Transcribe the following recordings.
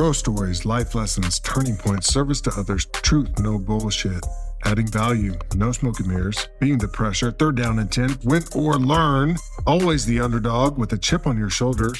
Grow stories, life lessons, turning points, service to others, truth, no bullshit. Adding value, no smoke and mirrors, being the pressure, third down 10, win or learn, always the underdog with a chip on your shoulder.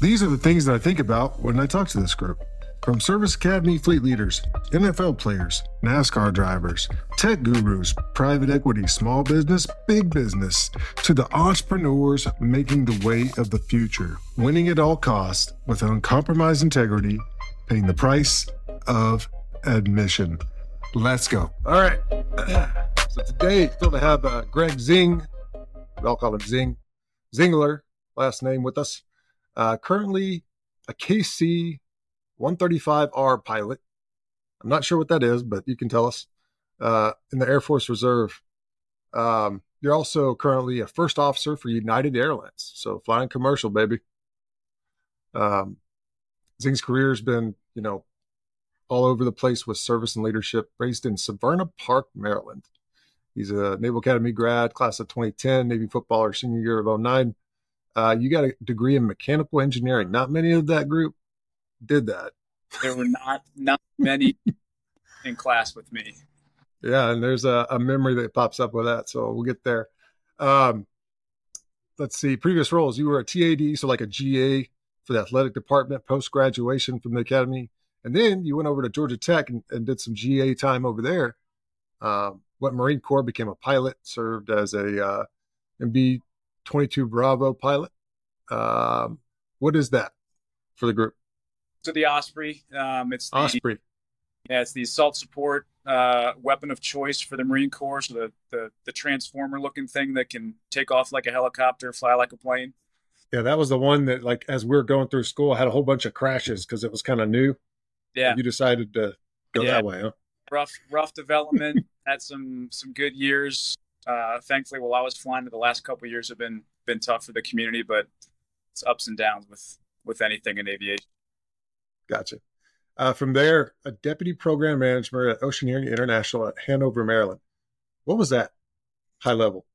These are the things that I think about when I talk to this group. From Service Academy fleet leaders, NFL players, NASCAR drivers, tech gurus, private equity, small business, big business, to the entrepreneurs making the way of the future, winning at all costs with uncompromised integrity, paying the price of admission. Let's go. All right. So today, thrilled to have uh, Greg Zing, I'll call him Zing, Zingler, last name with us. Uh, currently a KC 135R pilot. I'm not sure what that is, but you can tell us. Uh, in the Air Force Reserve. Um, you're also currently a first officer for United Airlines, so flying commercial, baby. Um, Zing's career has been, you know, all over the place with service and leadership. Raised in Severna Park, Maryland. He's a Naval Academy grad, class of 2010, Navy footballer, senior year of 09. Uh, you got a degree in mechanical engineering. Not many of that group did that. There were not not many in class with me. Yeah, and there's a, a memory that pops up with that, so we'll get there. Um, let's see. Previous roles: you were a TAD, so like a GA for the athletic department post graduation from the academy, and then you went over to Georgia Tech and, and did some GA time over there. Um, went Marine Corps, became a pilot, served as a uh, MV 22 Bravo pilot. Um, what is that for the group? So the Osprey. Um, it's the, Osprey. Yeah, it's the assault support uh, weapon of choice for the Marine Corps. So the, the the transformer looking thing that can take off like a helicopter, fly like a plane. Yeah, that was the one that, like, as we were going through school, had a whole bunch of crashes because it was kind of new. Yeah, you decided to go Yeah. that way, huh? rough rough development. had some some good years. Uh, thankfully, while I was flying, the last couple of years have been been tough for the community, but it's ups and downs with with anything in aviation. Gotcha. Uh, from there, a deputy program manager at Oceaneering International at Hanover, Maryland. What was that? High level.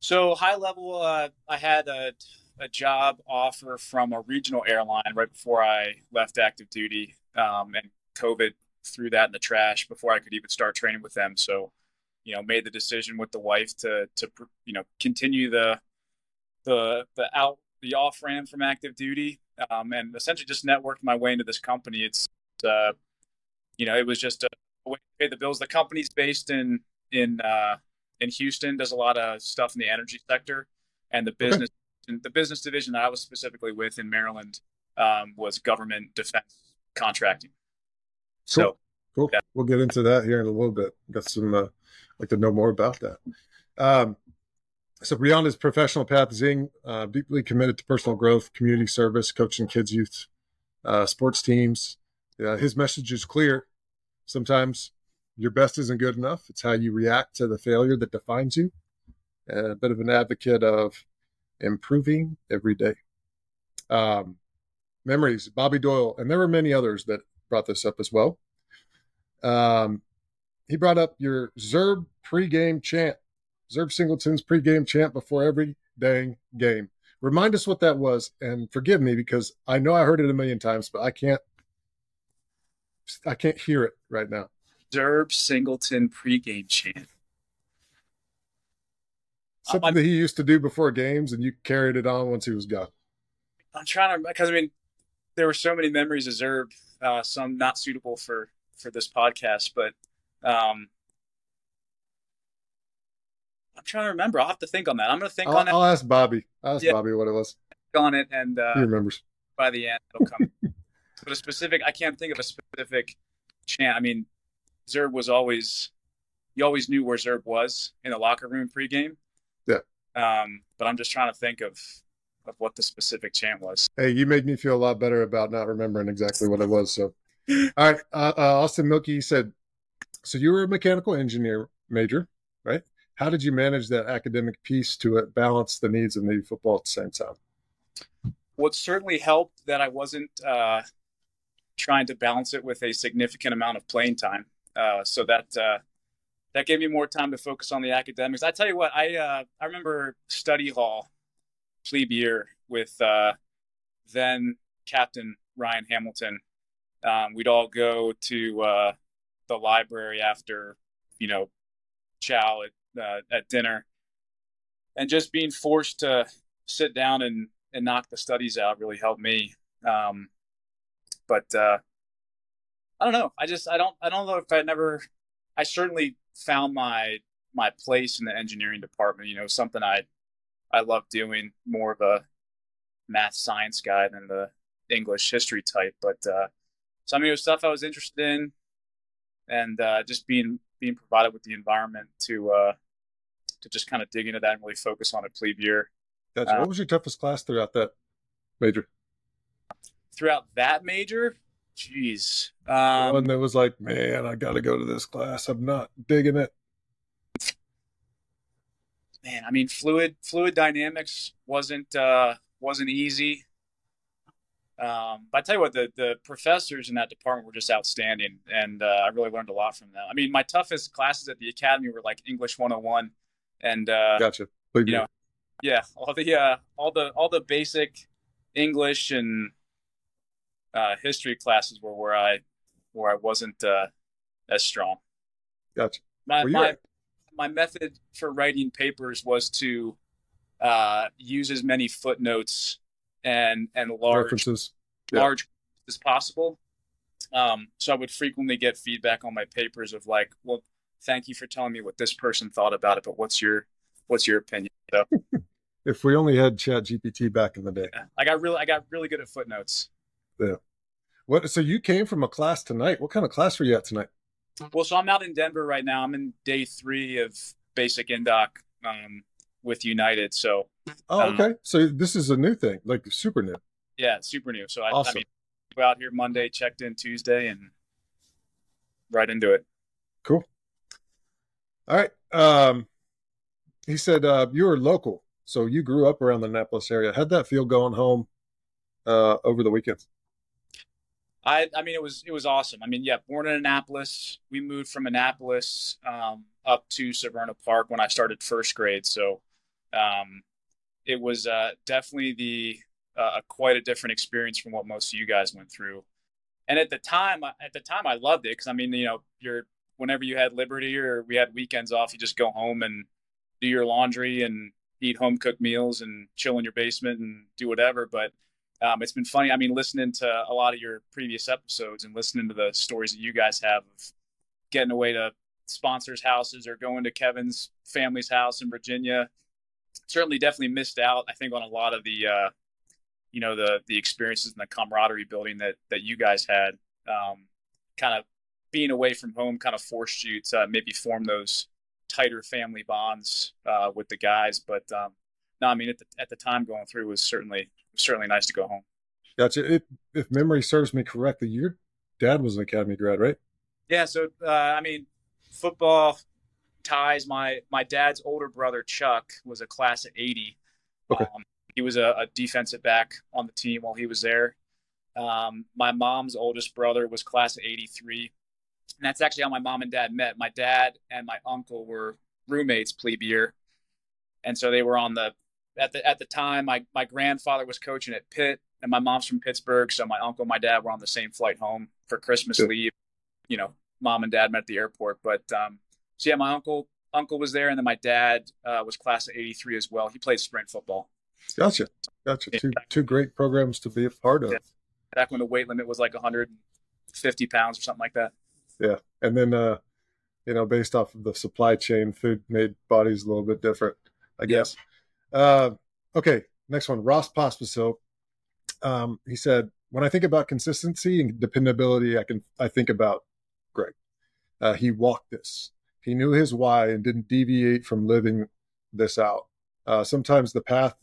So high level, uh, I had a, a job offer from a regional airline right before I left active duty, um, and COVID threw that in the trash before I could even start training with them. So, you know, made the decision with the wife to to you know continue the the the out the off ramp from active duty, um, and essentially just networked my way into this company. It's uh, you know, it was just a way to pay the bills. The company's based in in uh, in Houston, does a lot of stuff in the energy sector, and the business the business division that I was specifically with in Maryland um, was government defense contracting. So Cool. Yeah. We'll get into that here in a little bit. Got some uh, like to know more about that. Um, so beyond his professional path, Zing uh, deeply committed to personal growth, community service, coaching kids, youth, uh, sports teams. Uh, his message is clear. Sometimes your best isn't good enough. It's how you react to the failure that defines you. And a bit of an advocate of improving every day. Um, memories, Bobby Doyle, and there were many others that brought this up as well. Um, he brought up your Zerb pregame chant, Zerb Singleton's pregame chant before every dang game. Remind us what that was, and forgive me because I know I heard it a million times, but I can't, I can't hear it right now. Derb Singleton pregame chant. Something that he used to do before games, and you carried it on once he was gone. I'm trying to because I mean there were so many memories of Zerb, uh, some not suitable for for this podcast, but um, I'm trying to remember. I'll have to think on that. I'm going to think I'll, on it, I'll ask Bobby. I'll ask Yeah. Bobby what it was. on it, and uh, He remembers. by the end it'll come. but a specific, I can't think of a specific chant. I mean, Zerb was always, you always knew where Zerb was in the locker room pregame. Yeah. Um, but I'm just trying to think of of what the specific chant was. Hey, you made me feel a lot better about not remembering exactly what it was. So, all right, uh, uh, Austin Milky said, so you were a mechanical engineer major, right? How did you manage that academic piece to uh, balance the needs of Navy football at the same time? what certainly helped that I wasn't uh, trying to balance it with a significant amount of playing time. Uh, so that uh, that gave me more time to focus on the academics. I tell you what, I uh, I remember study hall plebe year with uh, then Captain Ryan Hamilton, um, we'd all go to uh, the library after, you know, chow at, uh, at dinner. And just being forced to sit down and, and knock the studies out really helped me. Um, but uh, I don't know. I just I don't I don't know if I never. I certainly found my my place in the engineering department. You know, something I I love doing. More of a math science guy than the English history type. But uh, some of was stuff I was interested in, and uh, just being being provided with the environment to uh, to just kind of dig into that and really focus on it plebe year. Gotcha. what was your toughest class throughout that major? Throughout that major, Jeez. Um, One that was like, man, I got to go to this class. I'm not digging it. Man, I mean, fluid fluid dynamics wasn't uh, wasn't easy. Um, but I tell you what, the the professors in that department were just outstanding, and uh, I really learned a lot from them. I mean, my toughest classes at the academy were like English 101, and uh, gotcha. you know, yeah, all the uh, all the all the basic English and uh, history classes were where I where I wasn't uh, as strong. Gotcha. My well, my, my method for writing papers was to uh, use as many footnotes and and large references yeah. large as possible. Um, so I would frequently get feedback on my papers of like, well, thank you for telling me what this person thought about it, but what's your what's your opinion? So, if we only had Chat GPT back in the day, I got really I got really good at footnotes. Yeah. What? So you came from a class tonight. What kind of class were you at tonight? Well, so I'm out in Denver right now. I'm in day three of basic indoc um, with United. So. Oh, um, okay. So this is a new thing, like super new. Yeah, super new. So I, awesome. I mean, go out here Monday, checked in Tuesday, and right into it. Cool. All right. Um, he said uh, you were local, so you grew up around the Annapolis area. How'd that feel going home uh, over the weekends? I, I mean, it was it was awesome. I mean, yeah, born in Annapolis. We moved from Annapolis um, up to Severna Park when I started first grade. So um, it was uh, definitely the uh, quite a different experience from what most of you guys went through. And at the time, at the time, I loved it because I mean, you know, you're whenever you had liberty or we had weekends off, you just go home and do your laundry and eat home cooked meals and chill in your basement and do whatever. But um, it's been funny. I mean, listening to a lot of your previous episodes and listening to the stories that you guys have of getting away to sponsors' houses or going to Kevin's family's house in Virginia. Certainly, definitely missed out. I think on a lot of the, uh, you know, the the experiences and the camaraderie building that that you guys had. Um, kind of being away from home kind of forced you to maybe form those tighter family bonds uh, with the guys. But um, no, I mean at the at the time going through was certainly certainly nice to go home. Gotcha. If, if memory serves me correctly, your dad was an academy grad, right? Yeah. So, uh, I mean, football ties. My my dad's older brother Chuck was a class of '80. Okay. Um, he was a, a, defensive back on the team while he was there. Um, my mom's oldest brother was class of '83, and that's actually how my mom and dad met. My dad and my uncle were roommates plebe year, and so they were on the at the at the time, my my grandfather was coaching at Pitt, and my mom's from Pittsburgh, so my uncle and my dad were on the same flight home for Christmas leave. You know, mom and dad met at the airport, but um, so yeah, my uncle uncle was there, and then my dad uh, was class of '83 as well. He played sprint football. Gotcha, gotcha. Two two great programs to be a part of. Yeah. Back when the weight limit was like 150 pounds or something like that. Yeah, and then uh, you know, based off of the supply chain, food made bodies a little bit different, I guess. Uh, okay, next one. Ross Pospisil. Um, he said, "When I think about consistency and dependability, I can I think about Greg. Uh, he walked this. He knew his why and didn't deviate from living this out. Uh, sometimes the path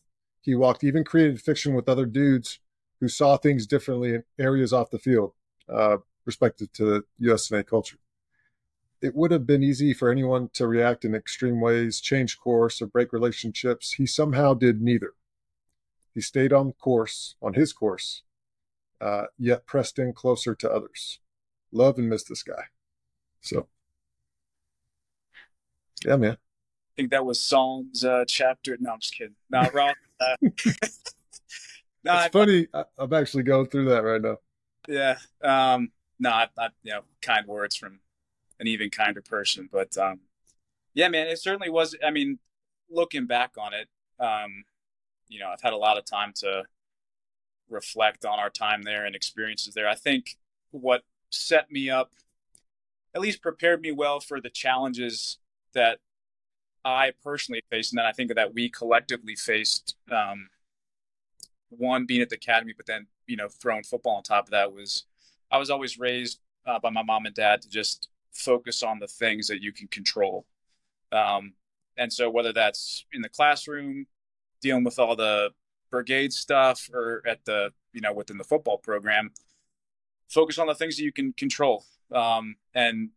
he walked even created fiction with other dudes who saw things differently in areas off the field, uh, respective to USNA culture it would have been easy for anyone to react in extreme ways, change course, or break relationships. He somehow did neither. He stayed on course, on his course, uh, yet pressed in closer to others. Love and miss this guy. So, yeah, man. I think that was Psalms uh, chapter. No, I'm just kidding. No, Rob. Uh, no, it's I, funny. I, I'm actually going through that right now. Yeah. Um, no, not, not, you know, kind words from an even kinder person, but, um, yeah, man, it certainly was. I mean, looking back on it, um, you know, I've had a lot of time to reflect on our time there and experiences there. I think what set me up, at least prepared me well for the challenges that I personally faced, and then I think that we collectively faced. Um, one being at the academy, but then you know throwing football on top of that was I was always raised uh, by my mom and dad to just focus on the things that you can control. Um, and so whether that's in the classroom, dealing with all the brigade stuff, or at the you know within the football program, focus on the things that you can control. Um, and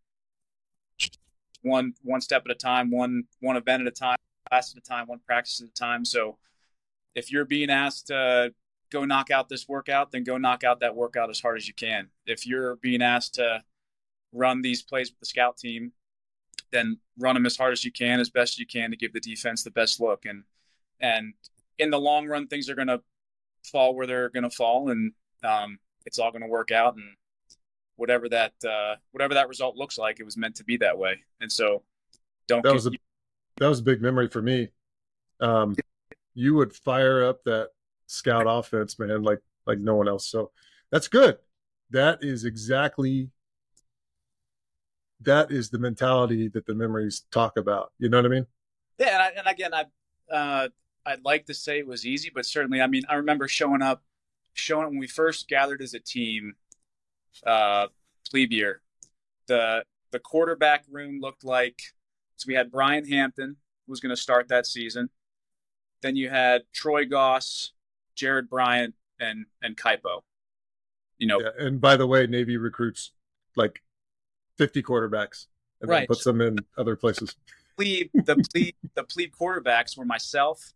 one one step at a time, one one event at a time, class at a time, one practice at a time. So if you're being asked to go knock out this workout, then go knock out that workout as hard as you can. If you're being asked to run these plays with the scout team, then run them as hard as you can, as best you can to give the defense the best look. And and in the long run, things are going to fall where they're going to fall, and um, it's all going to work out. And whatever that uh, whatever that result looks like, it was meant to be that way. And so, don't. That was a that was a big memory for me. Um, you would fire up that scout offense, man, like like no one else. So that's good. That is exactly that is the mentality that the memories talk about. You know what I mean? Yeah, and, I, and again, I uh, I'd like to say it was easy, but certainly, I mean, I remember showing up, showing up when we first gathered as a team, uh, plebe year. The the quarterback room looked like so we had Brian Hampton who was going to start that season. Then you had Troy Goss, Jarod Bryant, and and Kaipo. You know, yeah, and by the way, Navy recruits like fifty quarterbacks and right. puts them in other places. Plebe, the plebe, the plebe quarterbacks were myself,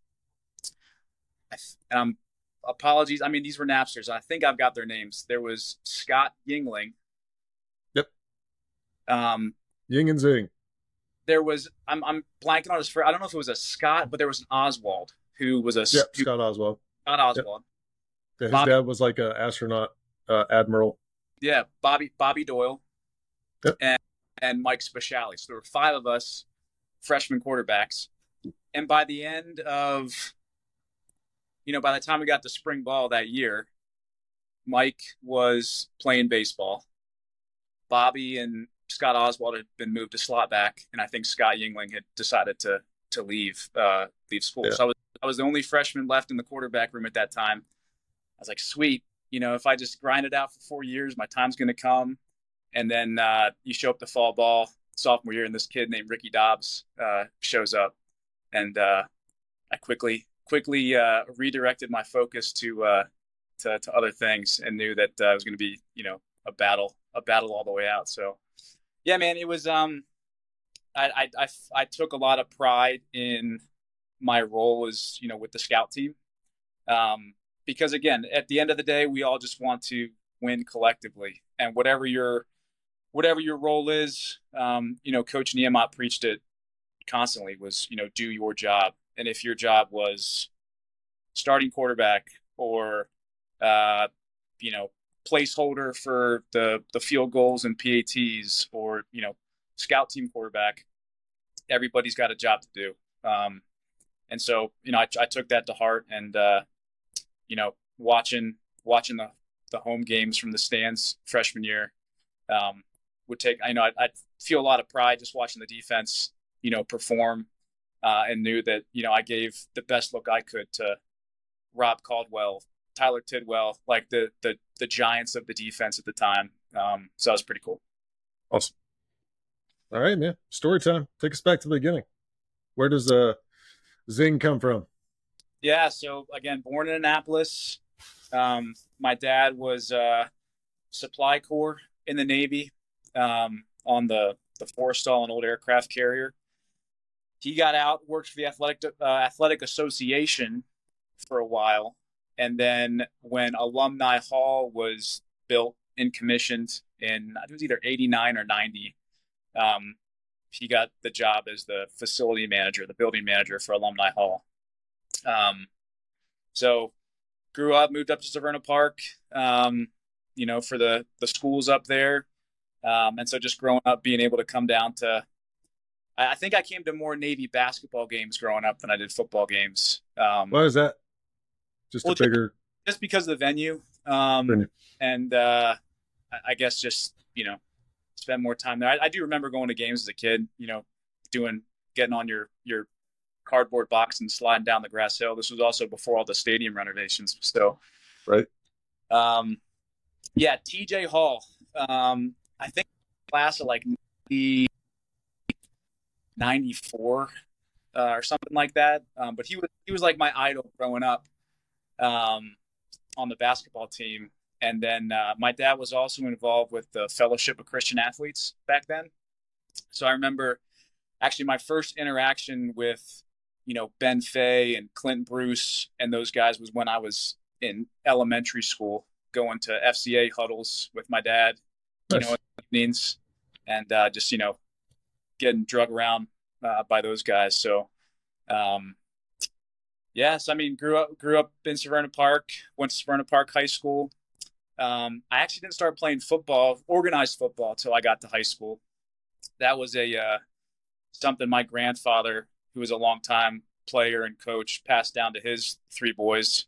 and I'm apologies. I mean, these were Napsters. I think I've got their names. There was Scott Yingling. Yep. Um, Ying and Zing there was I'm I'm blanking on his first. I don't know if it was a Scott, but there was an Oswald who was a yep, who, Scott Oswald. Scott Oswald. Yep. Yeah, his dad was like an astronaut uh, admiral. Yeah, Bobby Bobby Doyle. Yep. And and Mike Speciale. So there were five of us freshman quarterbacks. And by the end of you know, by the time we got to spring ball that year, Mike was playing baseball. Bobby and Scott Oswald had been moved to slot back, and I think Scott Yingling had decided to to leave uh, leave school. Yeah. So I was I was the only freshman left in the quarterback room at that time. I was like, sweet, you know, if I just grind it out for four years, my time's going to come. And then uh, you show up to fall ball sophomore year, and this kid named Ricky Dobbs uh, shows up, and uh, I quickly quickly uh, redirected my focus to, uh, to, to other things, and knew that uh, it was going to be you know a battle a battle all the way out. So yeah, man, it was. Um, I, I, I, I took a lot of pride in my role as you know with the scout team, um, because again, at the end of the day, we all just want to win collectively, and whatever your whatever your role is, um, you know, Coach Niumat preached it constantly was you know do your job, and if your job was starting quarterback or uh, you know placeholder for the the field goals and PATs or you know scout team quarterback. Everybody's got a job to do, um, and so you know I, I took that to heart, and uh, you know watching watching the the home games from the stands freshman year um, would take. I know I, I feel a lot of pride just watching the defense, you know, perform, uh, and knew that you know I gave the best look I could to Rob Caldwell, Tyler Tidwell, like the the the giants of the defense at the time. Um, so that was pretty cool. Awesome. All right, man. Story time. Take us back to the beginning. Where does uh Zing come from? Yeah, so again, born in Annapolis. Um, my dad was uh, supply corps in the Navy um, on the the Forrestal, an old aircraft carrier. He got out, worked for the athletic uh, athletic association for a while, and then when Alumni Hall was built and commissioned in, it was either 89 or 90, um, he got the job as the facility manager, the building manager for Alumni Hall. Um, so grew up, moved up to Severna Park, um, you know, for the the schools up there. Um, and so just growing up, being able to come down to, I think I came to more Navy basketball games growing up than I did football games. Um, Why is that? Just well, a bigger. Just because of the venue. Um, venue. And uh, I guess just, you know, spend more time there. I, I do remember going to games as a kid, you know, doing, getting on your, your cardboard box and sliding down the grass hill. This was also before all the stadium renovations. So, right. Um, yeah, TJ Hall. Um, I think class of like 94 uh, or something like that. Um, but he was he was like my idol growing up um, on the basketball team. And then uh, my dad was also involved with the Fellowship of Christian Athletes back then. So I remember actually my first interaction with you know Ben Fay and Clint Bruce and those guys was when I was in elementary school, going to FCA huddles with my dad you know, evenings, and uh, just you know, getting drug around uh, by those guys. So, um, yes, I mean, grew up grew up in Severna Park. Went to Severna Park High School. Um, I actually didn't start playing football, organized football, until I got to high school. That was a uh, something my grandfather, who was a long time player and coach, passed down to his three boys,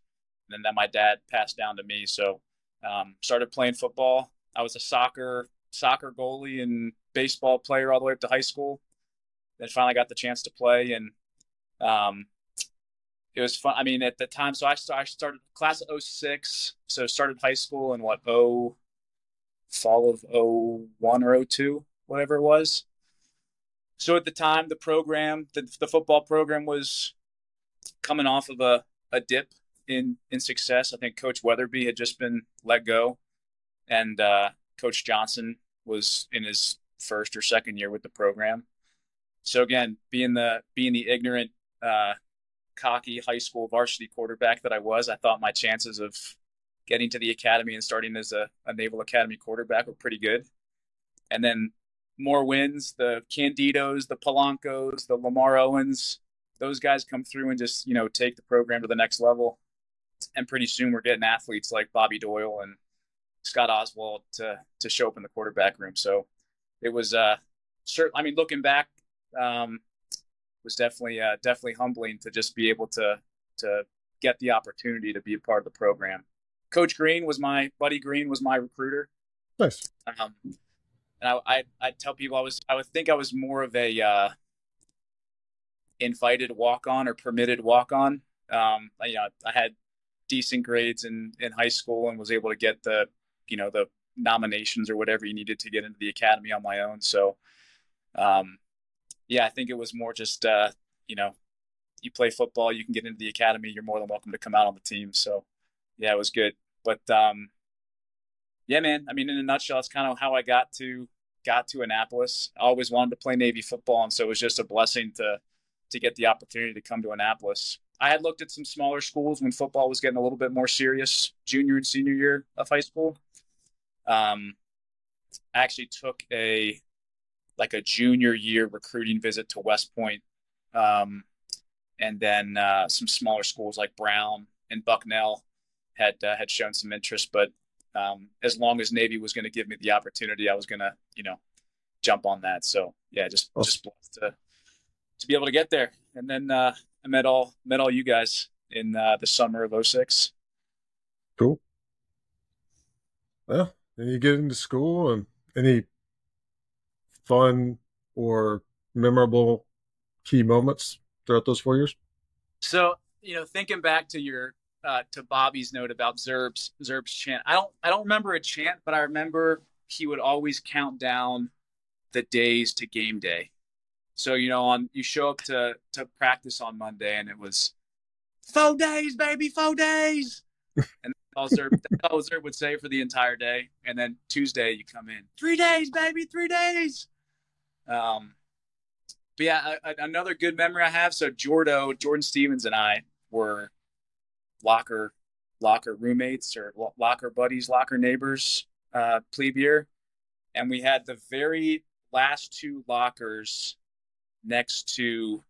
and then that my dad passed down to me. So, um, started playing football I was a soccer soccer goalie and baseball player all the way up to high school. Then finally got the chance to play, and um, it was fun. I mean, at the time, so I, I started class of 06, so started high school in what, oh, fall of 01 or 02, whatever it was. So at the time, the program, the, the football program was coming off of a, a dip in, in success. I think Coach Weatherby had just been let go and uh, Coach Johnson was in his first or second year with the program. So again, being the being the ignorant, uh, cocky high school varsity quarterback that I was, I thought my chances of getting to the academy and starting as a, a Naval Academy quarterback were pretty good. And then more wins, the Candidos, the Polancos, the Lamar Owens, those guys come through and just, you know, take the program to the next level. And pretty soon we're getting athletes like Bobby Doyle and Scott Oswald to to show up in the quarterback room. So it was uh certain. I mean, looking back, um, was definitely uh, definitely humbling to just be able to to get the opportunity to be a part of the program. Coach Green was my buddy. Green was my recruiter. Nice. Um, and I, I I tell people I was I would think I was more of a uh, invited walk on or permitted walk on. Um, you know, I had decent grades in in high school and was able to get the you know the nominations or whatever you needed to get into the academy on my own. So, um, yeah, I think it was more just uh, you know, you play football, you can get into the academy. You're more than welcome to come out on the team. So, yeah, it was good. But um, yeah, man. I mean, in a nutshell, it's kind of how I got to got to Annapolis. I always wanted to play Navy football, and so it was just a blessing to to get the opportunity to come to Annapolis. I had looked at some smaller schools when football was getting a little bit more serious, junior and senior year of high school. Um, I actually took a like a junior year recruiting visit to West Point, um, and then uh, some smaller schools like Brown and Bucknell had uh, had shown some interest. But um, as long as Navy was going to give me the opportunity, I was going to you know jump on that. So yeah, just awesome. just blessed to to be able to get there. And then uh, I met all met all you guys in uh, the summer of 06. Cool. Well, then you get into school and any fun or memorable key moments throughout those four years? So, you know, thinking back to your uh, to Bobby's note about Zerb's Zerb's chant, I don't I don't remember a chant, but I remember he would always count down the days to game day. So you know, on you show up to to practice on Monday, and it was four days, baby, four days, and all Zerb, would say for the entire day, and then Tuesday you come in three days, baby, three days. Um, but yeah, a, another good memory I have. So Jordo, Jordan Stevens, and I were locker locker roommates or locker buddies, locker neighbors, uh, plebe year, and we had the very last two lockers next to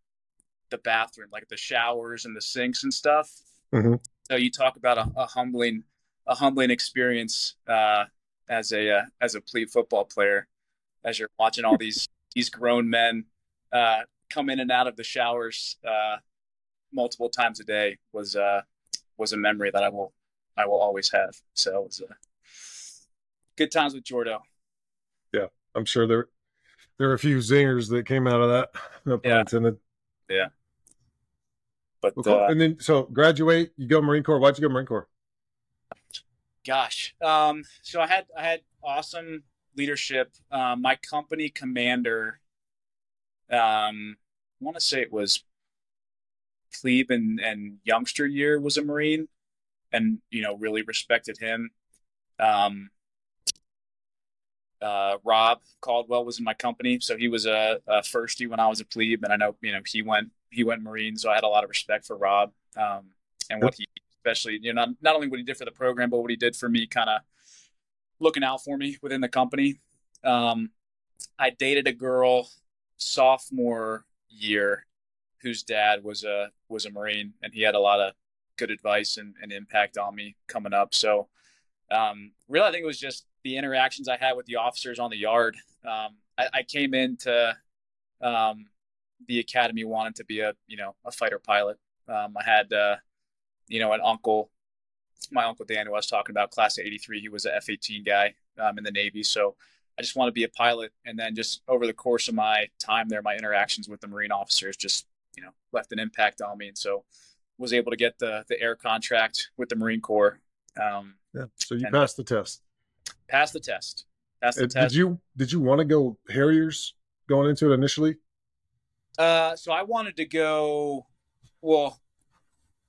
the bathroom, like the showers and the sinks and stuff. Mm-hmm. So you talk about a, a humbling a humbling experience uh, as a uh, as a plebe football player, as you're watching all these these grown men uh, come in and out of the showers uh, multiple times a day was uh, was a memory that I will I will always have. So it was uh, good times with Jordo. Yeah, I'm sure there there are a few zingers that came out of that. No pun Yeah. intended. Yeah. But Well, cool. uh, and then so graduate, you go Marine Corps. Why'd you go Marine Corps? gosh, um, so I had I had awesome leadership. Um, my company commander, um, I want to say it was plebe and, and youngster year was a Marine, and you know really respected him. Um, uh, Rob Caldwell was in my company, so he was a, a firstie when I was a plebe, and I know you know he went he went Marine, so I had a lot of respect for Rob um, and what he especially you know not, not only what he did for the program, but what he did for me, kind of looking out for me within the company. Um, I dated a girl sophomore year whose dad was a was a Marine, and he had a lot of good advice and, and impact on me coming up. So um, really, I think it was just the interactions I had with the officers on the yard. Um, I, I came into um, the academy wanted to be a you know a fighter pilot. Um, I had uh, you know an uncle, my uncle Dan, who I was talking about, class of '83. He was a F-18 guy um, in the Navy, so I just want to be a pilot. And then just over the course of my time there, my interactions with the Marine officers just you know left an impact on me, and so was able to get the the air contract with the Marine Corps. Um, Yeah. So you passed the test. passed the test. Passed the Uh, test. Did you did you want to go Harriers going into it initially? Uh, so I wanted to go, well,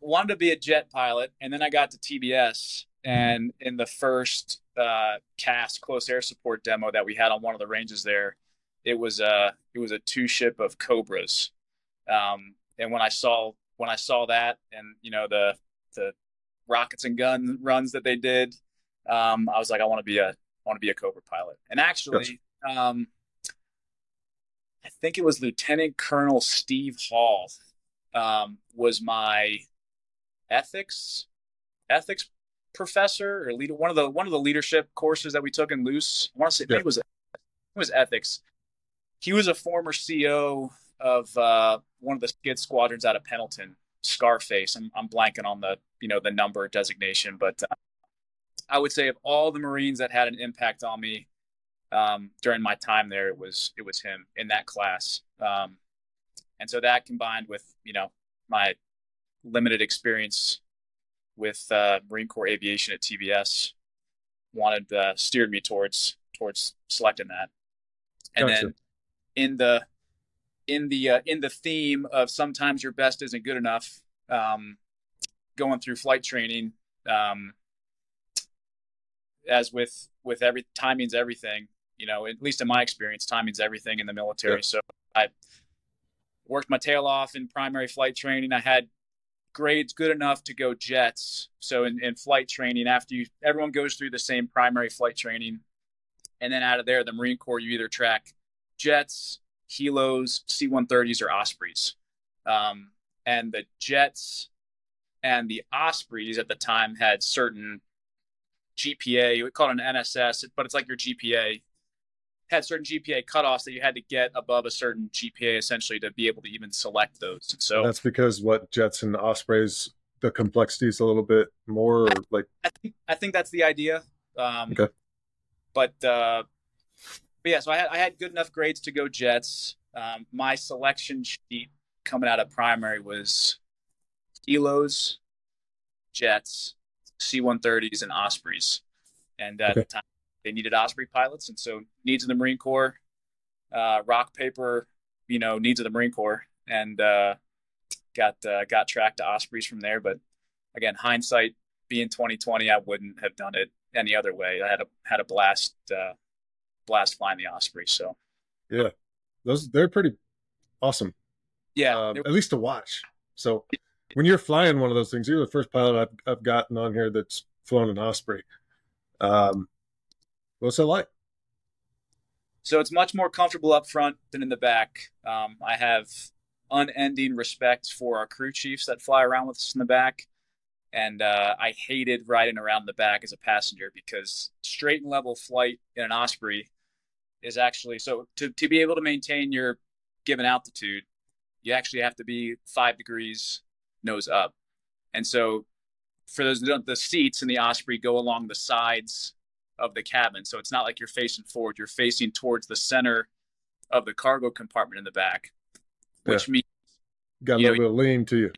wanted to be a jet pilot, and then I got to TBS, and in the first uh, cast close air support demo that we had on one of the ranges there, it was a it was a two ship of Cobras, um, and when I saw when I saw that, and you know the the rockets and gun runs that they did, um, I was like, I want to be a I want to be a Cobra pilot, and actually. Um, I think it was Lieutenant Colonel Steve Hall um, was my ethics ethics professor or leader one of the one of the leadership courses that we took in loose. I want to say Yeah. it was it was ethics. He was a former CEO of uh, one of the skid squadrons out of Pendleton, Scarface. I'm, I'm blanking on the you know the number designation, but uh, I would say of all the Marines that had an impact on me, um, during my time there, it was it was him in that class, um, and so that combined with you know my limited experience with uh, Marine Corps aviation at TBS, wanted uh, steered me towards towards selecting that, and Gotcha. then in the in the uh, in the theme of sometimes your best isn't good enough, um, going through flight training. Um, as with with every timing's everything you know at least in my experience timing's everything in the military Yeah. so i worked my tail off in primary flight training i had grades good enough to go jets so in, in flight training after you everyone goes through the same primary flight training and then out of there the marine corps you either track jets helos c-130s or ospreys um, and the jets and the ospreys at the time had certain GPA. We call it an NSS, but it's like your GPA. Had certain GPA cutoffs that you had to get above a certain GPA essentially to be able to even select those. So That's because what Jets and Ospreys, the complexity is a little bit more or like I think I think that's the idea. Um, Okay. But uh, but yeah, so I had I had good enough grades to go Jets. Um, my selection sheet coming out of primary was Helos, Jets, C-130s, and Ospreys. And at Okay. the time, they needed Osprey pilots, and so needs of the Marine Corps, uh, rock paper, you know, needs of the Marine Corps, and uh, got uh, got tracked to Ospreys from there. But again, hindsight being 2020, I wouldn't have done it any other way. I had a had a blast uh, blast flying the Osprey. So yeah, those. They're pretty awesome, yeah, um, at least to watch. So when you're flying one of those things, you're the first pilot I've I've gotten on here that's flown an Osprey. Um, what's it like? So it's much more comfortable up front than in the back. Um, I have unending respect for our crew chiefs that fly around with us in the back. and uh, I hated riding around the back as a passenger because straight and level flight in an Osprey is actually so to to be able to maintain your given altitude, you actually have to be five degrees nose up, and so for those the seats in the Osprey go along the sides of the cabin, so it's not like you're facing forward; you're facing towards the center of the cargo compartment in the back, which yeah. means got a little know, bit of lean to you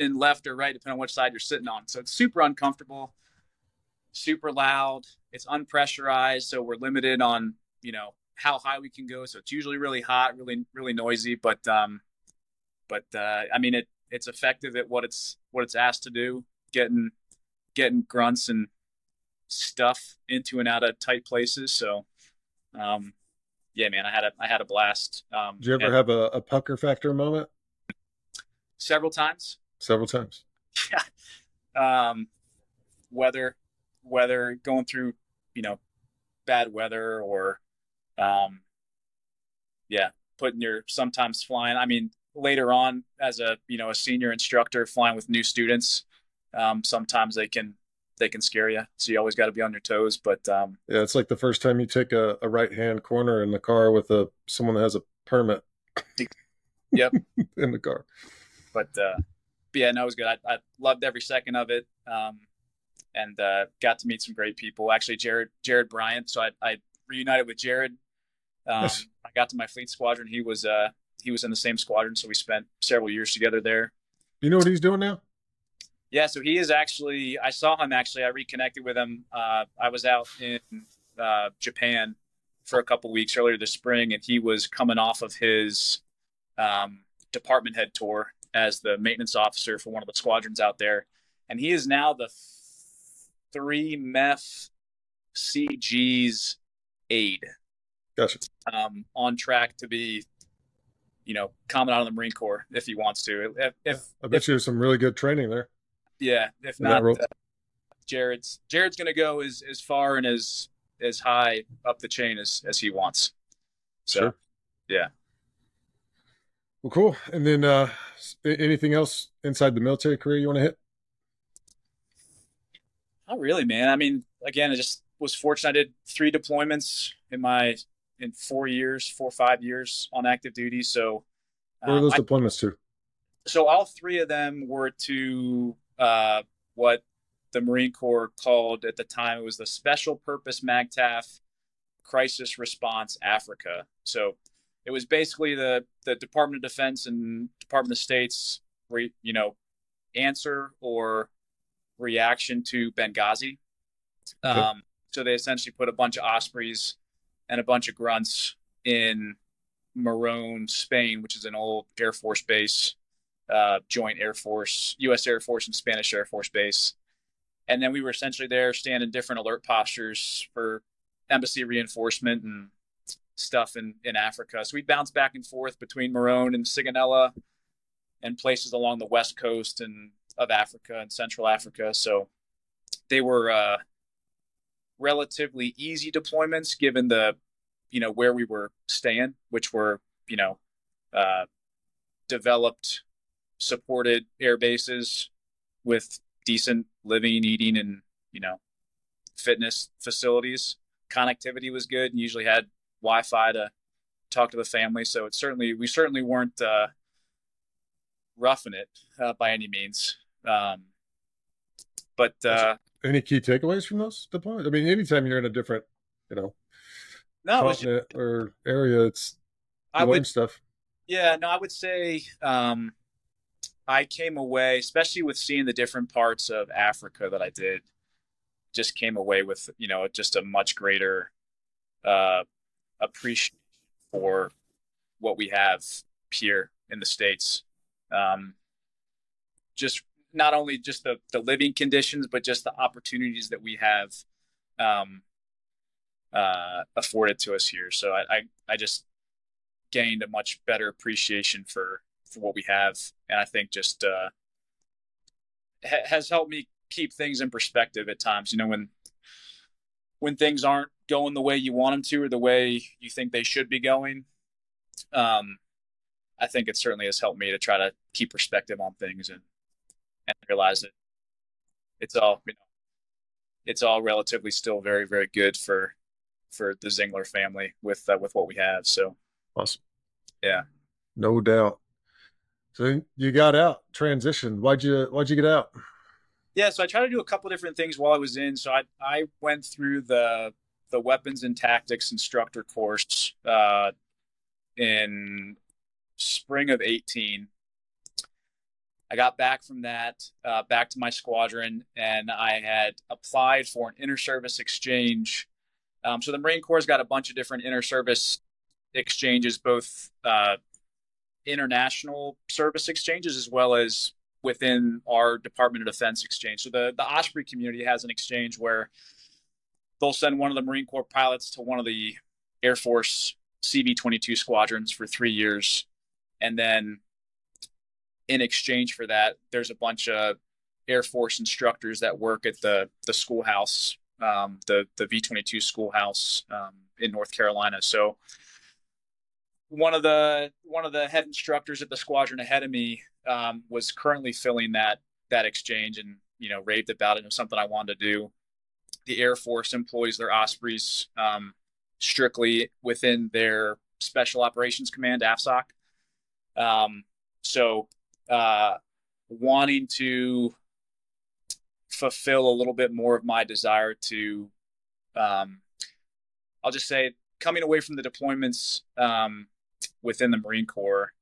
in left or right, depending on which side you're sitting on. So it's super uncomfortable, super loud. It's unpressurized, so we're limited on you know how high we can go. So it's usually really hot, really really noisy, but um, but uh, I mean it it's effective at what it's what it's asked to do, getting getting grunts and stuff into and out of tight places. So um, yeah, man, I had a I had a blast. Um, Did you ever have a, a pucker factor moment? Several times. Several times. Yeah. Um, weather, weather, going through, you know, bad weather or, um, yeah, putting your sometimes flying. I mean, later on as a you know a senior instructor flying with new students, um, sometimes they can they can scare you. So you always got to be on your toes. But um, yeah, it's like the first time you take a, a right hand corner in the car with a someone that has a permit. Yep, in the car. But, uh, but yeah, no, it was good. I, I loved every second of it, um, and uh, got to meet some great people. Actually, Jarod Jarod Bryant. So I, I reunited with Jarod. Um, yes. I got to my fleet squadron. He was uh, he was in the same squadron, so we spent several years together there. You know what he's doing now? Yeah, so he is actually. I saw him actually. I reconnected with him. Uh, I was out in uh, Japan for a couple weeks earlier this spring, and he was coming off of his um, department head tour as the maintenance officer for one of the squadrons out there, and he is now the three MEF CG's aide. Gotcha. Um, on track to be you know, coming out of the Marine Corps if he wants to. If, if I bet if, you have some really good training there. Yeah, if not, uh, Jarod's Jarod's going to go as as far and as as high up the chain as as he wants. So, sure. yeah. Well, cool. And then, uh anything else inside the military career you want to hit? Not really, man. I mean, again, I just was fortunate. I did three deployments in my in four years, four or five years on active duty. So, where are those um, deployments I, to? So all three of them were to uh, what the Marine Corps called at the time it was the Special Purpose MAGTF Crisis Response Africa. So it was basically the the Department of Defense and Department of State's re, you know answer or reaction to Benghazi. Okay. Um, so they essentially put a bunch of Ospreys and a bunch of grunts in Morón, Spain, which is an old Air Force base, uh, joint Air Force, U.S. Air Force and Spanish Air Force base. And then we were essentially there, standing different alert postures for embassy reinforcement and stuff in, in Africa. So we bounced back and forth between Morón and Sigonella and places along the west coast and of Africa and Central Africa. So they were uh, relatively easy deployments given the you know where we were staying which were you know uh, developed supported air bases with decent living eating and you know fitness facilities connectivity was good and usually had wi-fi to talk to the family so it certainly we certainly weren't uh, roughing it uh, by any means um, but uh, any key takeaways from those deployments? I mean, anytime you're in a different, you know, no, continent just, or area, it's I would, stuff. Yeah, no, I would say um, I came away, especially with seeing the different parts of Africa that I did, just came away with you know just a much greater uh, appreciation for what we have here in the states. Um, just not only just the, the living conditions, but just the opportunities that we have um, uh, afforded to us here. So I, I, I just gained a much better appreciation for, for what we have. And I think just uh, ha- has helped me keep things in perspective at times. You know, when when things aren't going the way you want them to or the way you think they should be going, um, I think it certainly has helped me to try to keep perspective on things and and realize that it's all you know, it's all relatively still very very good for for the Zingler family with uh, with what we have. So awesome. Yeah, no doubt. So you got out, transitioned. Why'd you Why'd you get out? Yeah, so I tried to do a couple different things while I was in. So I I went through the the weapons and tactics instructor course uh, in spring of 18 I got back from that, uh, back to my squadron, and I had applied for an inter-service exchange. Um, so the Marine Corps got a bunch of different inter-service exchanges, both uh, international service exchanges as well as within our Department of Defense exchange. So the the Osprey community has an exchange where they'll send one of the Marine Corps pilots to one of the Air Force CV-22 squadrons for three years, and then in exchange for that, there's a bunch of Air Force instructors that work at the the schoolhouse, um, the the V twenty two schoolhouse um, in North Carolina. So one of the one of the head instructors at the squadron ahead of me um, was currently filling that that exchange, and you know raved about it. It was something I wanted to do. The Air Force employs their Ospreys um, strictly within their Special Operations Command (AFSOC). Um, so uh, wanting to fulfill a little bit more of my desire to, um, I'll just say, coming away from the deployments um, within the Marine Corps,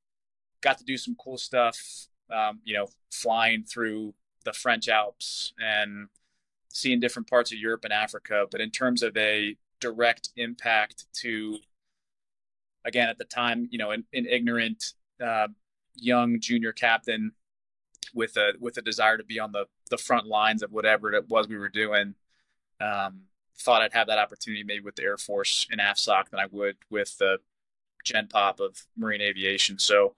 got to do some cool stuff. Um, you know, flying through the French Alps and seeing different parts of Europe and Africa. But in terms of a direct impact to, again, at the time, you know, an, an ignorant uh, young junior captain with a with a desire to be on the the front lines of whatever it was we were doing. Um, thought I'd have that opportunity maybe with the Air Force and AFSOC than I would with the Gen Pop of Marine Aviation. So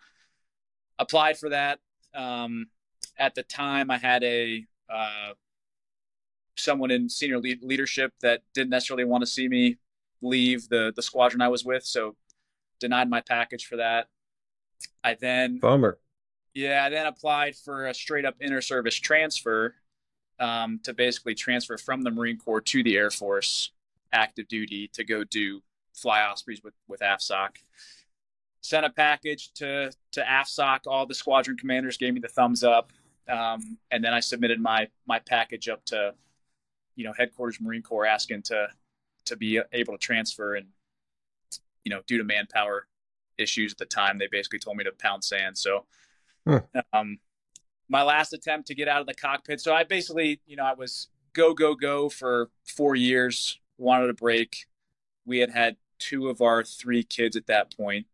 applied for that. Um, at the time, I had a uh, someone in senior le- leadership that didn't necessarily want to see me leave the the squadron I was with, so denied my package for that. I then bummer. Yeah, I then applied for a straight up inter service transfer um, to basically transfer from the Marine Corps to the Air Force active duty to go do fly Ospreys with with AFSOC. Sent a package to to AFSOC. All the squadron commanders gave me the thumbs up, um, and then I submitted my my package up to you know headquarters Marine Corps asking to to be able to transfer and you know due to manpower issues at the time. They basically told me to pound sand. So, huh. um, my last attempt to get out of the cockpit. So I basically, you know, I was go go go for four years. Wanted a break. We had had two of our three kids at that point.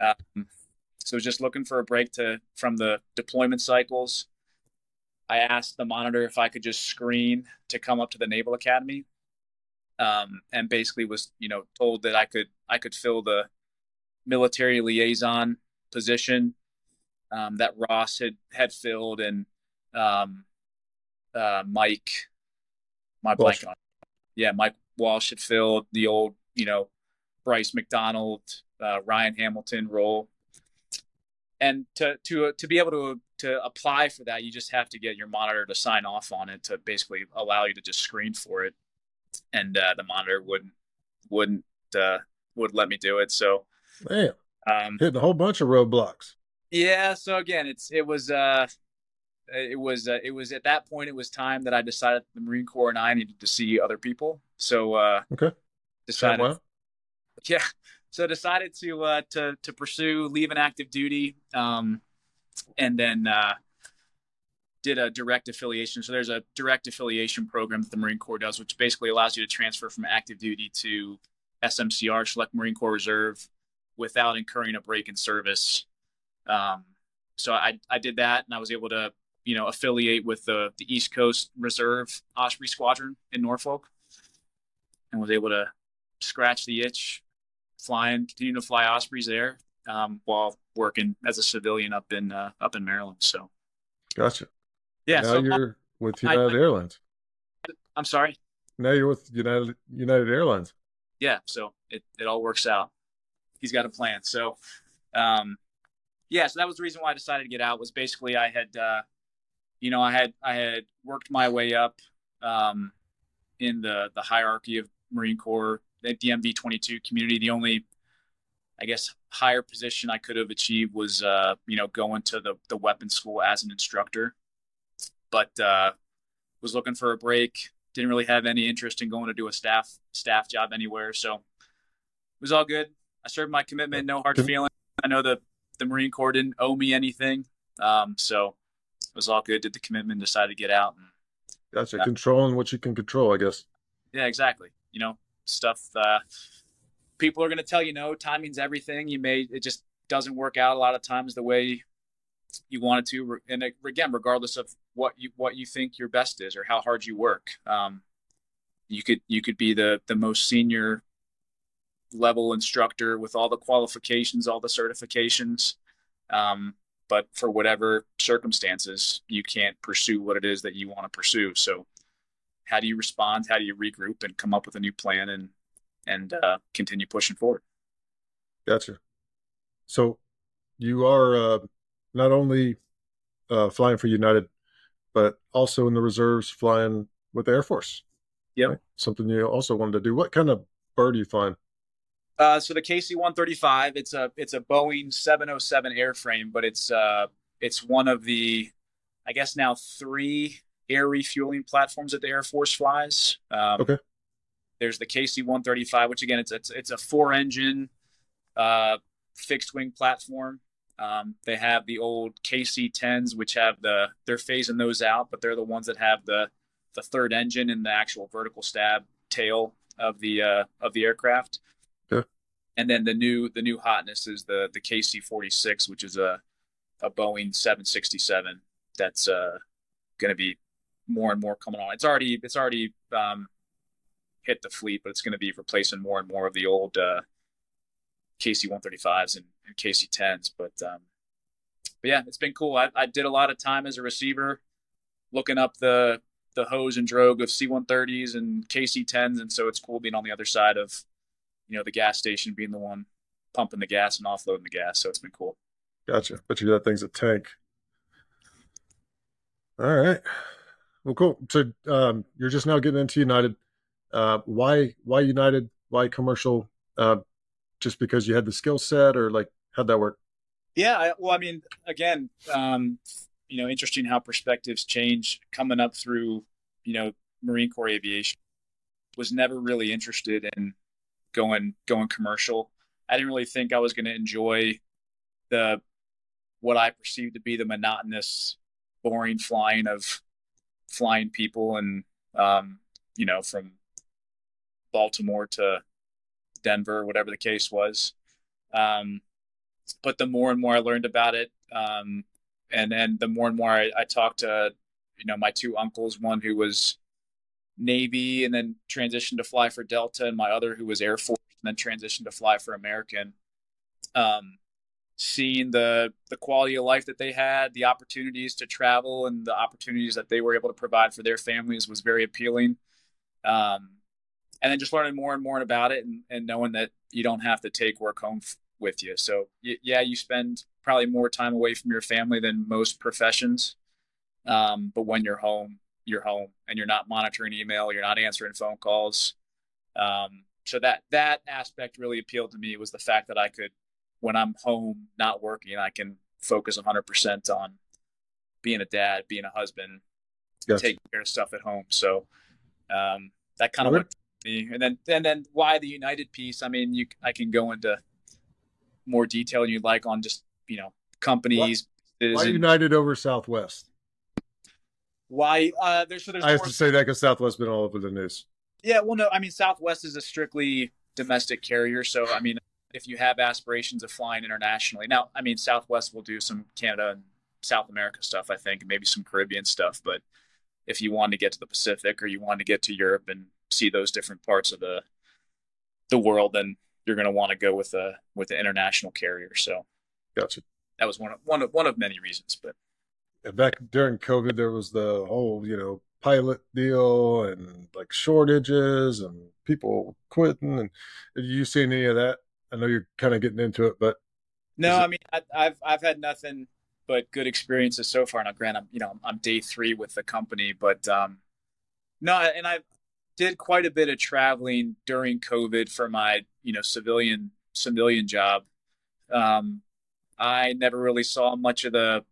Um, so just looking for a break to from the deployment cycles. I asked the monitor if I could just screen to come up to the Naval Academy, um, and basically was you know told that I could I could fill the military liaison position um, that Ross had had filled, and um, uh, Mike, my Walsh. blank on, yeah, Mike Walsh had filled the old, you know, Bryce McDonald, uh, Ryan Hamilton role, and to to to be able to to apply for that, you just have to get your monitor to sign off on it to basically allow you to just screen for it, and uh, the monitor wouldn't wouldn't uh, would let me do it. So Man, um, hitting a whole bunch of roadblocks. Yeah. So again, it's it was uh, it was uh, it was at that point it was time that I decided the Marine Corps and I needed to see other people. So uh, okay, decided. Well. Yeah. So decided to uh, to to pursue leaving active duty, um, and then uh, did a direct affiliation. So there's a direct affiliation program that the Marine Corps does, which basically allows you to transfer from active duty to SMCR, Select Marine Corps Reserve, without incurring a break in service. Um, so I, I did that and I was able to, you know, affiliate with the, the East Coast Reserve Osprey Squadron in Norfolk and was able to scratch the itch, flying, continue to fly Ospreys there um, while working as a civilian up in uh, up in Maryland. So, gotcha. Yeah. Now so you're with United I, Airlines. I'm sorry. Now you're with United United Airlines. Yeah. So it, it all works out he's got a plan. So, um, yeah, so that was the reason why I decided to get out. Was basically I had, uh, you know, I had I had worked my way up um, in the the hierarchy of Marine Corps, the DMV 22 community. The only, I guess, higher position I could have achieved was, uh, you know, going to the the weapons school as an instructor. But uh, was looking for a break. Didn't really have any interest in going to do a staff staff job anywhere. So it was all good. I served my commitment, no hard feelings. I know the the Marine Corps didn't owe me anything, um, so was all good. Did the commitment, decided to get out. And, gotcha. Uh, Controlling what you can control, I guess. Yeah, exactly. You know, stuff. Uh, people are going to tell you no. Timing's everything. You may it just doesn't work out a lot of times the way you want it to. And again, regardless of what you what you think your best is or how hard you work, um, you could you could be the the most senior level instructor with all the qualifications, all the certifications. Um, but for whatever circumstances, you can't pursue what it is that you want to pursue. So, how do you respond? How do you regroup and come up with a new plan and and uh, continue pushing forward? Gotcha. So, you are uh, not only uh, flying for United, but also in the reserves, flying with the Air Force. Yep. Right? Something you also wanted to do. What kind of bird are you flying? Uh, so the KC-135, it's a it's a Boeing 707 airframe, but it's uh it's one of the, I guess now three air refueling platforms that the Air Force flies. Um, okay. There's the KC-135, which again it's it's, it's a four engine, uh, fixed wing platform. Um, they have the old KC-10s, which have the they're phasing those out, but they're the ones that have the the third engine and the actual vertical stab tail of the uh, of the aircraft and then the new the new hotness is the the KC46, which is a a Boeing 767 that's uh, going to be more and more coming on. It's already it's already um, hit the fleet, but it's going to be replacing more and more of the old uh, KC135s and, and KC10s. But um, but yeah, it's been cool. I, I did a lot of time as a receiver, looking up the the hose and drogue of C130s and KC10s, and so it's cool being on the other side of you know, the gas station being the one pumping the gas and offloading the gas. So it's been cool. Gotcha. But you that thing's a tank. All right. Well, cool. So um, you're just now getting into United. Uh, why? Why United? Why commercial? Uh, just because you had the skill set, or like how'd that work? Yeah. I, well, I mean, again, um, you know, interesting how perspectives change coming up through, you know, Marine Corps aviation. Was never really interested in going going commercial. I didn't really think I was going to enjoy the what I perceived to be the monotonous, boring flying of flying people and um, you know from Baltimore to Denver, whatever the case was. Um, but the more and more I learned about it, um, and then the more and more I, I talked to, you know, my two uncles, one who was Navy and then transitioned to fly for Delta, and my other who was Air Force and then transitioned to fly for American. Um, seeing the the quality of life that they had, the opportunities to travel, and the opportunities that they were able to provide for their families was very appealing. Um, and then just learning more and more about it, and, and knowing that you don't have to take work home f- with you. So y- yeah, you spend probably more time away from your family than most professions. Um, but when you're home, you're home and you're not monitoring email, you're not answering phone calls. Um, so that that aspect really appealed to me was the fact that I could, when I'm home not working, I can focus 100% on being a dad, being a husband, yes. taking care of stuff at home. So um, that kind of worked me. And then and then why the United piece? I mean, you I can go into more detail you'd like on just you know companies. Why, why United over Southwest? Why? Uh, there's, so there's I have to say that because Southwest been all over the news. Yeah, well, no, I mean Southwest is a strictly domestic carrier, so I mean if you have aspirations of flying internationally, now I mean Southwest will do some Canada and South America stuff, I think, and maybe some Caribbean stuff, but if you want to get to the Pacific or you want to get to Europe and see those different parts of the the world, then you're going to want to go with a with an international carrier. So, gotcha. That was one of one of one of many reasons, but back during COVID, there was the whole you know pilot deal and like shortages and people quitting. And have you seen any of that? I know you're kind of getting into it, but no, I mean, I, have I've had nothing but good experiences so far. Now, granted, I'm you know I'm day three with the company, but um, no, and I did quite a bit of traveling during COVID for my you know civilian civilian job. Um, I never really saw much of the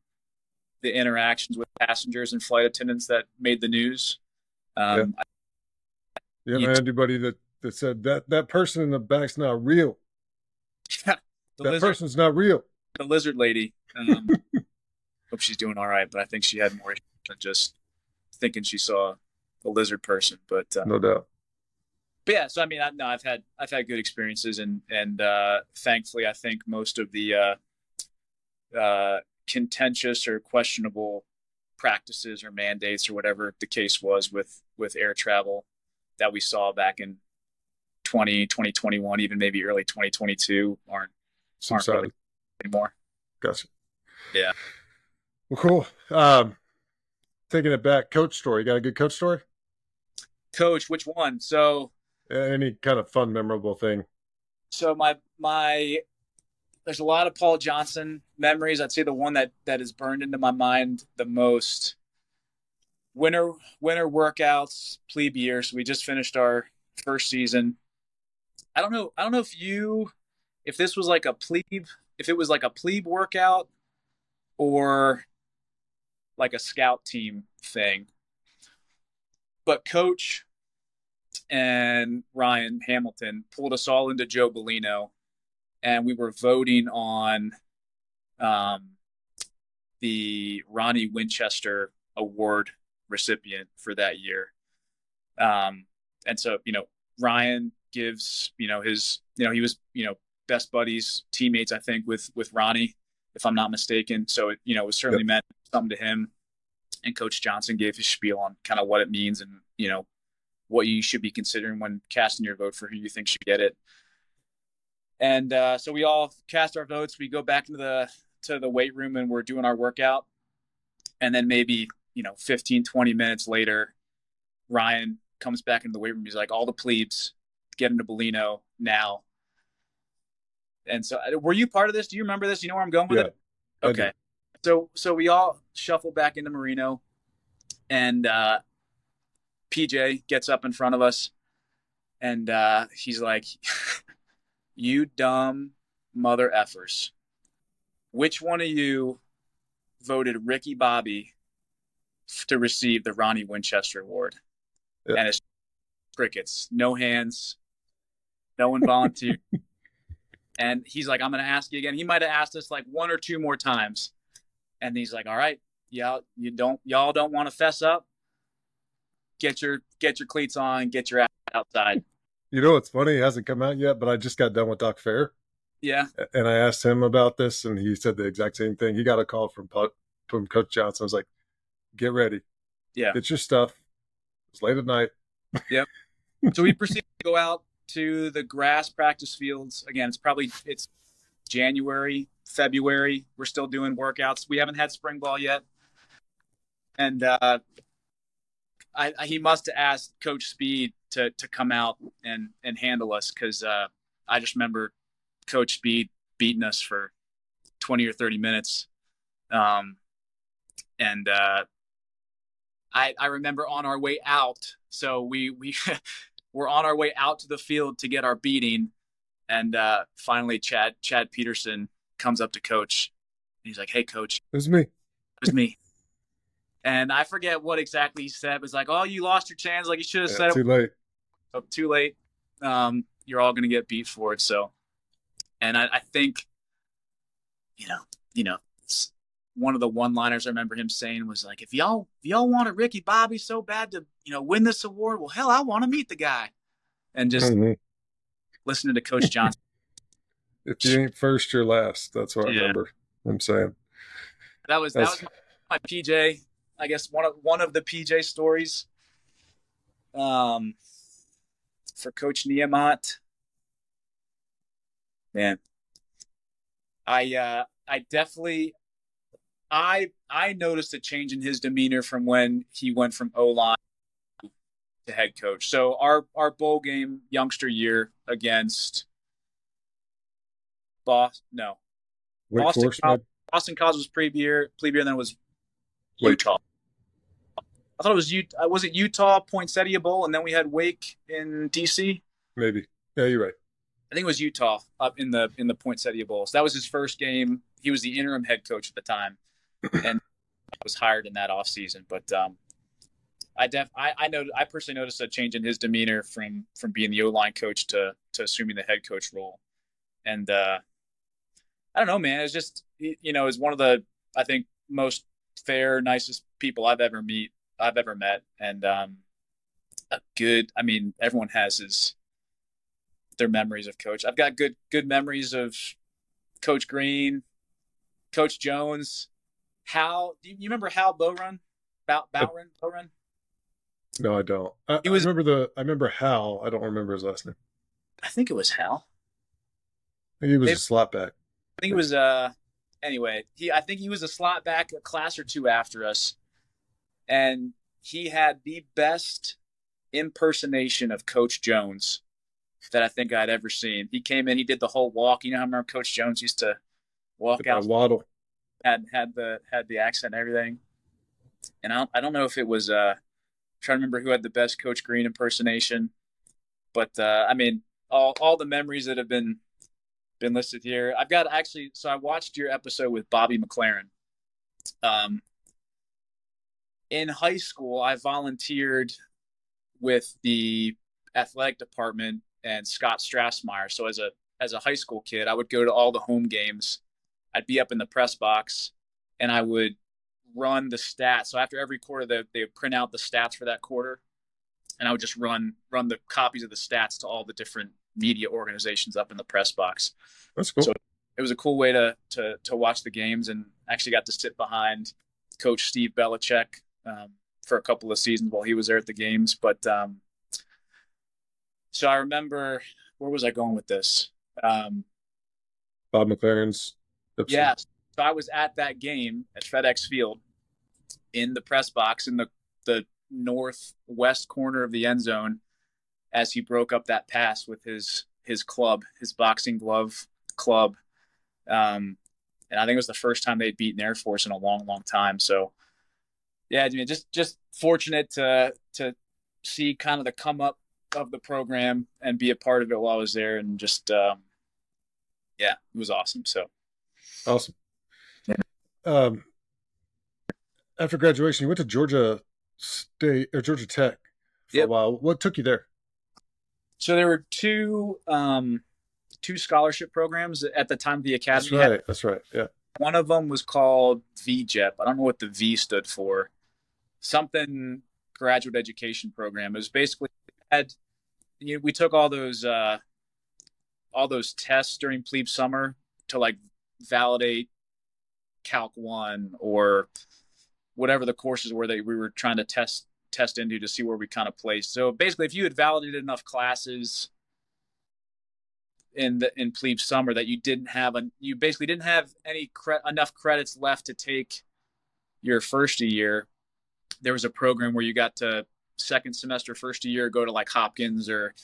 the interactions with passengers and flight attendants that made the news. Um, yeah. Anybody that, that said that that person in the back's not real. Yeah, that lizard, person's not real. The lizard lady. Um, hope she's doing all right, but I think she had more than just thinking she saw a lizard person. But uh, no doubt. But yeah, so I mean, I, no, I've had I've had good experiences, and and uh, thankfully, I think most of the uh, uh, contentious or questionable practices or mandates or whatever the case was with with air travel that we saw back in 20 2021 even maybe early 2022 aren't aren't really anymore. Gotcha. Yeah. Well cool. Um taking it back coach story. You got a good coach story? Coach which one? So any kind of fun memorable thing? So my my there's a lot of Paul Johnson memories. I'd say the one that that is burned into my mind the most. Winter winter workouts, plebe year. So we just finished our first season. I don't know. I don't know if you, if this was like a plebe, if it was like a plebe workout, or like a scout team thing. But coach and Ryan Hamilton pulled us all into Joe Bellino and we were voting on um, the Ronnie Winchester Award recipient for that year. Um, and so, you know, Ryan gives, you know, his, you know, he was, you know, best buddies, teammates, I think, with with Ronnie, if I'm not mistaken. So, it, you know, it was certainly yep. meant something to him. And Coach Johnson gave his spiel on kind of what it means and, you know, what you should be considering when casting your vote for who you think should get it. And uh, so we all cast our votes. We go back into the to the weight room and we're doing our workout. And then maybe, you know, 15, 20 minutes later, Ryan comes back into the weight room. He's like, all the plebes get into Bellino now. And so uh, were you part of this? Do you remember this? You know where I'm going with yeah, it? Okay. So so we all shuffle back into Marino and uh, PJ gets up in front of us and uh, he's like you dumb mother effers. Which one of you voted Ricky Bobby to receive the Ronnie Winchester Award? Yeah. And it's crickets, no hands, no one volunteered. and he's like, I'm going to ask you again. He might have asked us like one or two more times. And he's like, all right, y'all, you don't, y'all don't want to fess up. Get your, get your cleats on, get your ass outside. You know what's funny? It hasn't come out yet, but I just got done with Doc Fair. Yeah. And I asked him about this, and he said the exact same thing. He got a call from from Coach Johnson. I was like, "Get ready. Yeah. Get your stuff. It's late at night." Yep. so we proceed to go out to the grass practice fields. Again, it's probably it's January, February. We're still doing workouts. We haven't had spring ball yet, and uh, I, I, he must have asked Coach Speed to to come out and and handle us because uh, I just remember Coach Speed beating us for twenty or thirty minutes, um, and uh, I I remember on our way out. So we we were on our way out to the field to get our beating, and uh, finally Chad Chad Peterson comes up to Coach. and he's like, "Hey, Coach, it was me. It was me." And I forget what exactly he said. It was like, "Oh, you lost your chance. Like you should have yeah, said too it." late. So too late. Um, you're all going to get beat for it. So, and I, I think, you know, you know, one of the one-liners I remember him saying was like, "If y'all if y'all wanted Ricky Bobby so bad to you know win this award, well, hell, I want to meet the guy." And just mm-hmm. listening to Coach Johnson. if you ain't first, you're last. That's what yeah. I remember him saying. That was That's... that was my, my PJ. I guess one of one of the PJ stories. Um, for Coach Niumat, man, I uh, I definitely I I noticed a change in his demeanor from when he went from O line to head coach. So our our bowl game youngster year against Boston, no, Wake Boston College, Boston College was plebe year, plebe year, and then it was Wait. Utah. I thought it was Utah. Was it Utah Poinsettia Bowl, and then we had Wake in DC. Maybe. Yeah, you're right. I think it was Utah up in the in the Poinsettia Bowl. So that was his first game. He was the interim head coach at the time, and was hired in that off season. But um, I def I, I know I personally noticed a change in his demeanor from from being the O line coach to to assuming the head coach role, and uh, I don't know, man. It's just you know, is one of the I think most fair, nicest people I've ever meet I've ever met, and um, a good. I mean, everyone has his their memories of coach. I've got good good memories of Coach Green, Coach Jones, Hal. Do you remember Hal Bowrun? Bow, Bowrun? Bowrun? No, I don't. I, He was- I remember the. I remember Hal. I don't remember his last name. I think it was Hal. I think he was They- a slapback. I think it was uh anyway, he I think he was a slot back a class or two after us. And he had the best impersonation of Coach Jones that I think I'd ever seen. He came in, he did the whole walk. You know how I remember Coach Jones used to walk out Waddle. had had the had the accent and everything. And I don't, I don't know if it was uh trying to remember who had the best Coach Green impersonation, but uh, I mean all all the memories that have been been listed here. I've got actually so I watched your episode with Bobby McLaren. Um, in high school, I volunteered with the athletic department and Scott Strasemeier. So as a as a high school kid, I would go to all the home games. I'd be up in the press box and I would run the stats. So after every quarter, they, they would print out the stats for that quarter, and I would just run run the copies of the stats to all the different media organizations up in the press box. That's cool. So- It was a cool way to to to watch the games, and actually got to sit behind Coach Steve Belichick um, for a couple of seasons while he was there at the games. But um, so I remember where was I going with this? Um, Bob McLaren's. episode. yeah. So I was at that game at FedEx Field in the press box in the, the northwest corner of the end zone as he broke up that pass with his his club, his boxing glove club. Um, and I think it was the first time they'd beaten Air Force in a long, long time. So yeah, I mean, just just fortunate to to see kind of the come up of the program and be a part of it while I was there and just um, yeah, it was awesome. So Awesome. Yeah. Um, after graduation, you went to Georgia State or Georgia Tech for Yep. a while. What took you there? So there were two um, two scholarship programs at the time the That's academy. had. That's right. Yeah. One of them was called VGEP. I don't know what the V stood for. Something graduate education program. It was basically had you we took all those uh, all those tests during plebe summer to like validate Calc one or whatever the courses were that we were trying to test test into to see where we kind of placed. So basically, if you had validated enough classes in the in plebe summer that you didn't have a you basically didn't have any cre- enough credits left to take your first year there was a program where you got to second semester first year go to like hopkins or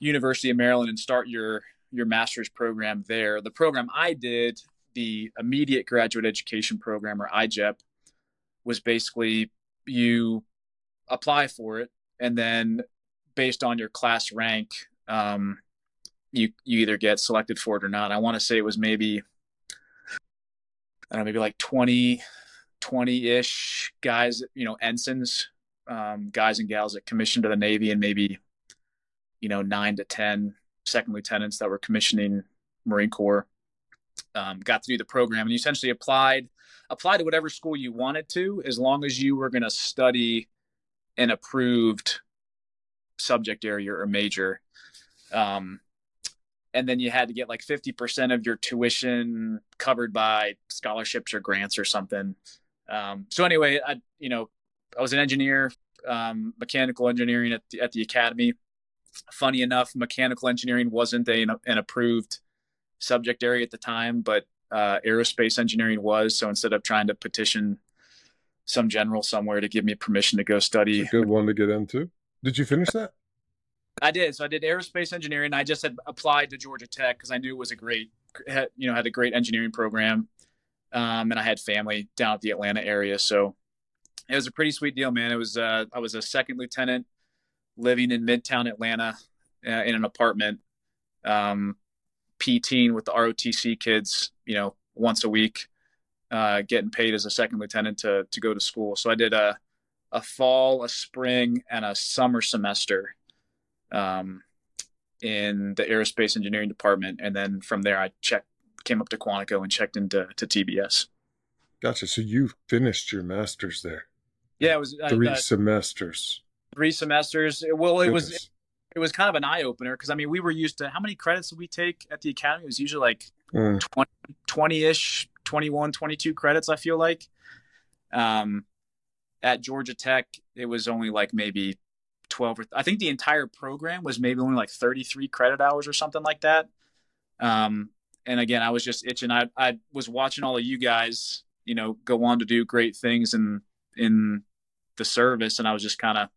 university of maryland and start your your master's program there the program i did the immediate graduate education program or IGEP was basically you apply for it and then based on your class rank um, you you either get selected for it or not. I want to say it was maybe I don't know, maybe like 20 20-ish guys, you know, ensigns, um, guys and gals that commissioned to the Navy and maybe you know, 9 to 10 second lieutenants that were commissioning Marine Corps. Um, got to do the program and you essentially applied applied to whatever school you wanted to as long as you were going to study an approved subject area or major. Um, and then you had to get like 50% of your tuition covered by scholarships or grants or something. Um, so anyway, I, you know, I was an engineer, um, mechanical engineering at the, at the academy. Funny enough, mechanical engineering wasn't a, an approved subject area at the time, but uh, aerospace engineering was. So instead of trying to petition some general somewhere to give me permission to go study, a good one to get into. Did you finish that? I did. So I did aerospace engineering. I just had applied to Georgia Tech because I knew it was a great, had, you know, had a great engineering program. Um, and I had family down at the Atlanta area, so it was a pretty sweet deal, man. It was uh, I was a second lieutenant living in Midtown Atlanta uh, in an apartment, um, PTing with the ROTC kids, you know, once a week, uh, getting paid as a second lieutenant to to go to school. So I did a a fall, a spring, and a summer semester um, in the aerospace engineering department, and then from there I checked, came up to Quantico and checked into to TBS. Gotcha. So you finished your master's there. Yeah, it was three uh, semesters. Three semesters. Well, it Goodness. was it was kind of an eye opener because I mean we were used to how many credits did we take at the academy? It was usually like mm. 20 ish, 21, 22 credits. I feel like. Um, at Georgia Tech, it was only like maybe 12 or I think the entire program was maybe only like 33 credit hours or something like that. Um, and again, I was just itching. I, I was watching all of you guys, you know, go on to do great things in, in the service. And I was just kind of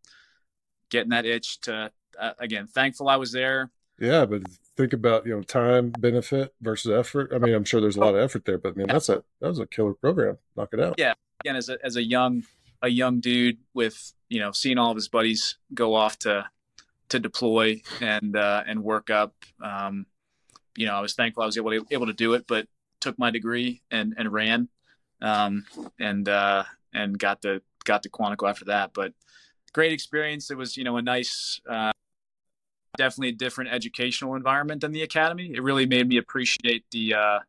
getting that itch to, uh, again, thankful I was there. Yeah. But think about, you know, time benefit versus effort. I mean, I'm sure there's a lot of effort there, but man, that's a, that was a killer program. Knock it out. Yeah. Again, as a, as a young, a young dude with you know seeing all of his buddies go off to to deploy and uh, and work up. Um, you know, I was thankful I was able to able to do it, but took my degree and and ran, um, and uh, and got to got to Quantico after that. But great experience. It was you know a nice. Uh, definitely a different educational environment than the academy. It really made me appreciate the uh,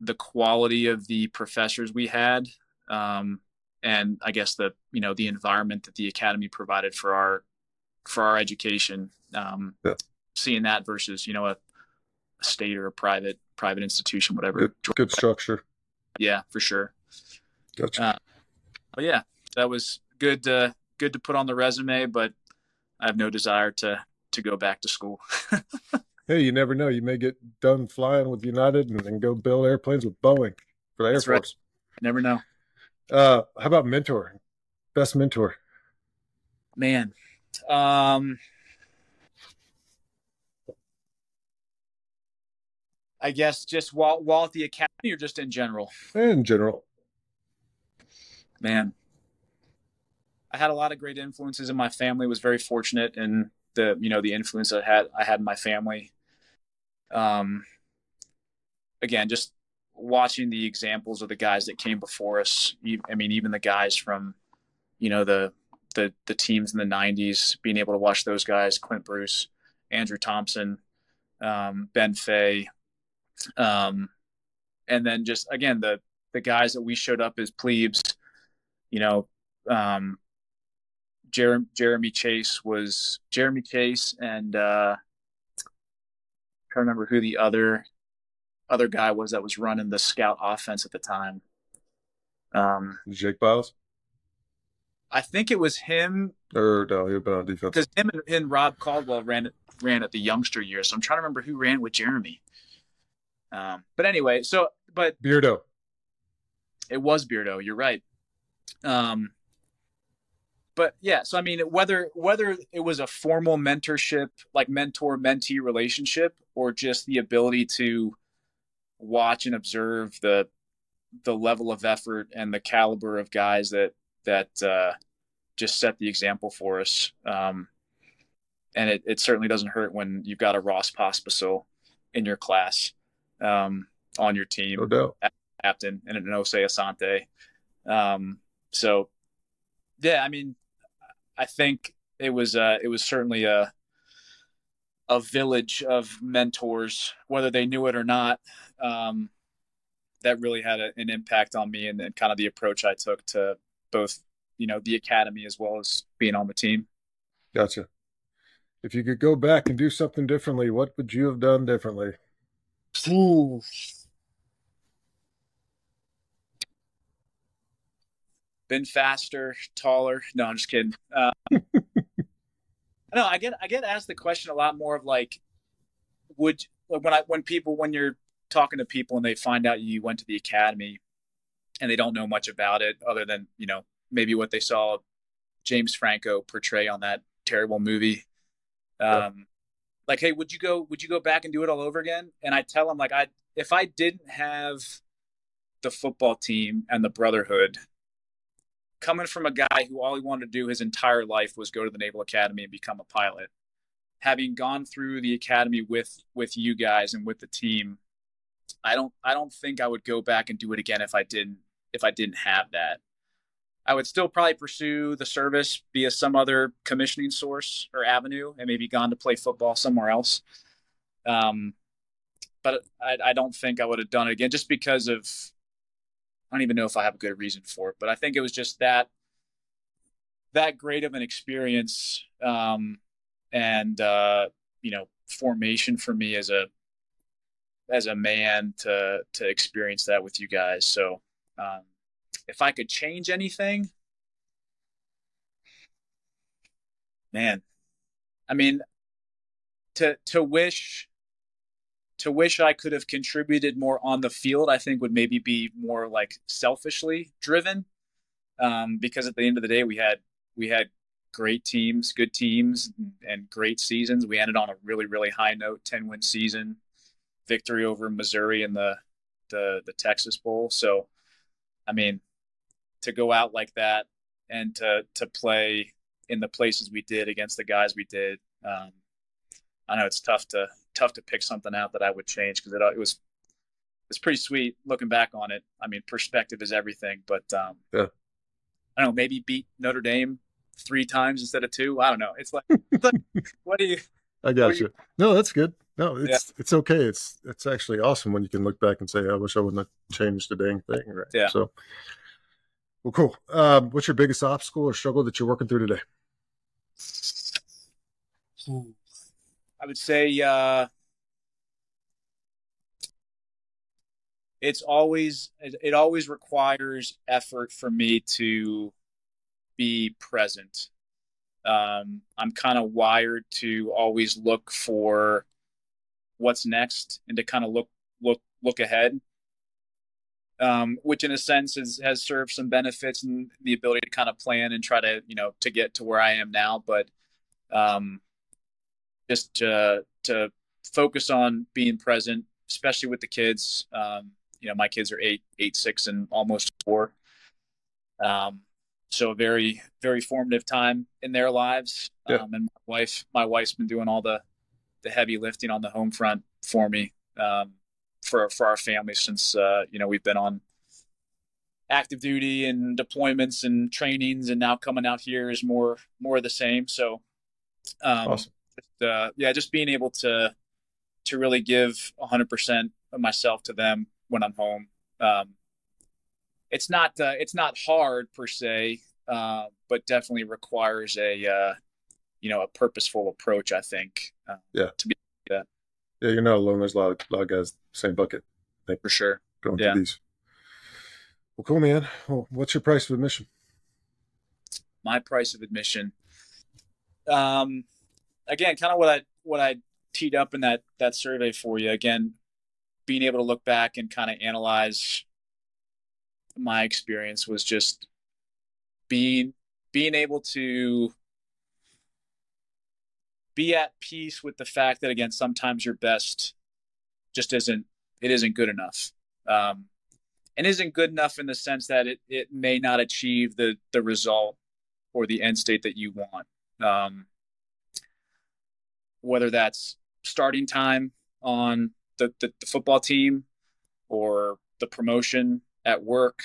the quality of the professors we had. Um, and I guess the you know the environment that the academy provided for our for our education. Um, yeah. Seeing that versus you know a, a, state or a private private institution, whatever. Good, good structure. Yeah, for sure. Gotcha. Uh, but yeah, that was good. To, good to put on the resume, but I have no desire to to go back to school. hey, you never know. You may get done flying with United and then go build airplanes with Boeing for the Air That's Force. Right. Never know. Uh, how about mentor? Best mentor? Man, um, I guess just while while at the academy or just in general. In general. Man, I had a lot of great influences in my family. Was very fortunate in the you know the influence I had I had in my family. Um, again, just watching the examples of the guys that came before us. I mean, even the guys from, you know, the the the teams in the '90s, being able to watch those guys: Clint Bruce, Andrew Thompson, um, Ben Fay, um, and then just again the the guys that we showed up as plebes. You know, um, Jer- Jeremy Chase was Jeremy Chase and uh, I can't remember who the other other guy was that was running the scout offense at the time. Um, Jake Biles. I think it was him. Or no, he had been on defense. Because him and, and, Rob Caldwell ran ran at the youngster year, so I'm trying to remember who ran with Jeremy. Um, but anyway, so but Beardo. It was Beardo. You're right. Um, but yeah, so I mean, whether whether it was a formal mentorship, like mentor mentee relationship, or just the ability to watch and observe the the level of effort and the caliber of guys that that uh, just set the example for us. Um, and it, it certainly doesn't hurt when you've got a Ross Pospisil in your class um, on your team, no doubt. captain, and an Osei Asante. Um, so, yeah, I mean, I think it was uh, it was certainly a a village of mentors, whether they knew it or not, um, that really had a, an impact on me and, and kind of the approach I took to both, you know, the academy as well as being on the team. Gotcha. If you could go back and do something differently, what would you have done differently? Ooh. Been faster, taller. No, I'm just kidding. Uh, know I get I get asked the question a lot more of like, would when I when people when you're talking to people and they find out you went to the academy, and they don't know much about it other than you know maybe what they saw James Franco portray on that terrible movie. Um, like, hey, would you go? Would you go back and do it all over again? And I tell them like, I if I didn't have the football team and the brotherhood coming from a guy who all he wanted to do his entire life was go to the Naval Academy and become a pilot. Having gone through the academy with with you guys and with the team, I don't I don't think I would go back and do it again if I didn't if I didn't have that. I would still probably pursue the service via some other commissioning source or avenue and maybe gone to play football somewhere else. Um, but I, I don't think I would have done it again just because of I don't even know if I have a good reason for it, but I think it was just that that great of an experience um, and uh, you know formation for me as a as a man to to experience that with you guys. So um, if I could change anything, man, I mean, to to wish to wish I could have contributed more on the field, I think would maybe be more like selfishly driven. Um, because at the end of the day, we had we had great teams, good teams, and great seasons. We ended on a really really high note, ten win season, victory over Missouri in the the the Texas Bowl. So, I mean, to go out like that and to to play in the places we did against the guys we did. Um, I know it's tough to tough to pick something out that I would change because it, it was it's pretty sweet looking back on it. I mean, perspective is everything, but um, yeah, I don't know, maybe beat Notre Dame three times instead of two. I don't know. It's like, it's like what do you? I got you. you. No, that's good. No, it's yeah. it's okay. It's it's actually awesome when you can look back and say, I wish I wouldn't have changed a dang thing. Right. Yeah. So, well, cool. Um, what's your biggest obstacle or struggle that you're working through today? I would say uh, it's always it always requires effort for me to be present. Um, I'm kind of wired to always look for what's next and to kind of look look look ahead. Um, which in a sense is, has served some benefits and the ability to kind of plan and try to you know to get to where I am now. But um, just to to focus on being present, especially with the kids. Um, you know, my kids are eight, eight, six, and almost four. Um, so a very, very formative time in their lives. Yeah. Um, and my wife, my wife's been doing all the the heavy lifting on the home front for me, um, for for our family since uh, you know we've been on active duty and deployments and trainings, and now coming out here is more more of the same. So, um, awesome uh, yeah, just being able to to really give 100% of myself to them when I'm home. Um, it's not uh, it's not hard per se, uh, but definitely requires a uh, you know a purposeful approach. I think. Uh, yeah. To be that. Yeah, you're not alone. There's a lot of, a lot of guys same bucket. I think for sure. Going yeah. through these. Well, cool, man. Well, what's your price of admission? My price of admission. Um, again, kind of what I what I teed up in that that survey for you. Again, being able to look back and kind of analyze my experience was just being being able to be at peace with the fact that again sometimes your best just isn't it isn't good enough. Um, and isn't good enough in the sense that it, it may not achieve the the result or the end state that you want. Um, whether that's starting time on the, the, the football team or the promotion at work,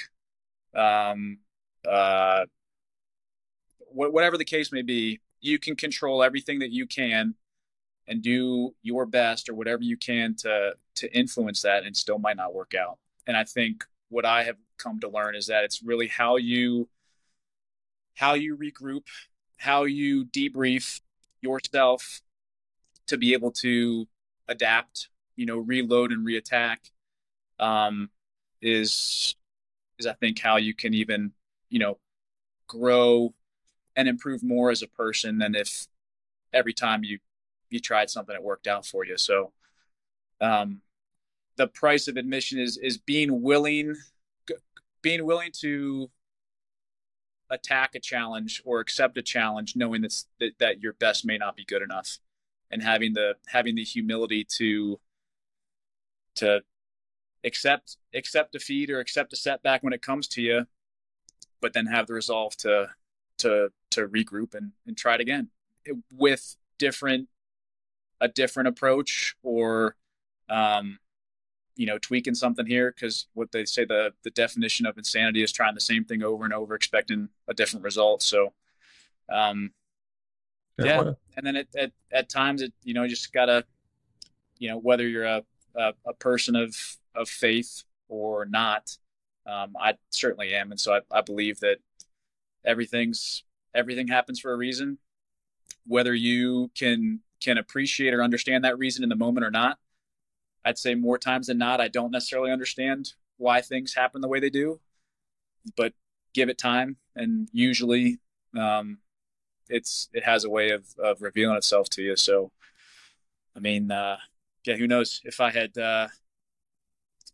um, uh, wh- whatever the case may be, you can control everything that you can and do your best or whatever you can to to influence that and still might not work out. And I think what I have come to learn is that it's really how you how you regroup, how you debrief yourself to be able to adapt, you know, reload and reattack, um, is is I think how you can even, you know, grow and improve more as a person than if every time you you tried something that worked out for you. So, um, the price of admission is is being willing being willing to attack a challenge or accept a challenge knowing that's, that that your best may not be good enough and having the having the humility to to accept accept defeat or accept a setback when it comes to you, but then have the resolve to to to regroup and, and try it again. With different a different approach or um, you know tweaking something here because what they say the the definition of insanity is trying the same thing over and over expecting a different result. So um yeah. and then at, at, at times it you know just gotta you know whether you're a, a, a person of of faith or not um, i certainly am. And so I, I believe that everything's everything happens for a reason whether you can can appreciate or understand that reason in the moment or not i'd say more times than not i don't necessarily understand why things happen the way they do but give it time. And usually um, it's it has a way of, of revealing itself to you. So i mean uh, yeah who knows? If i had uh,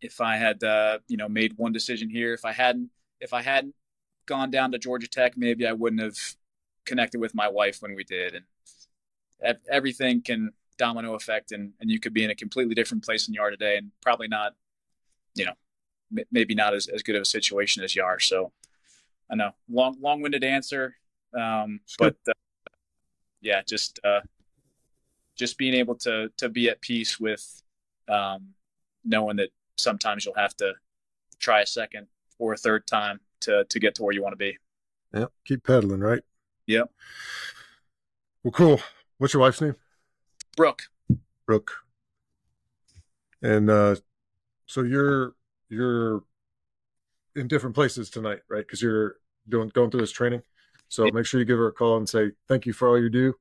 if i had uh, you know made one decision here if i hadn't if i hadn't gone down to Georgia Tech, maybe I wouldn't have connected with my wife when we did. And everything can domino effect, and, and you could be in a completely different place than you are today, and probably not, you know, maybe not as, as good of a situation as you are. So I know long, long winded answer. Um, but uh, yeah, just, uh, just being able to, to be at peace with, um, knowing that sometimes you'll have to try a second or a third time to to get to where you want to be. Yeah, keep pedaling, right? Yep. Well, cool. What's your wife's name? Brooke. Brooke. And uh, so you're you're in different places tonight, right? Because you're doing going through this training. So make sure you give her a call and say thank you for all you do.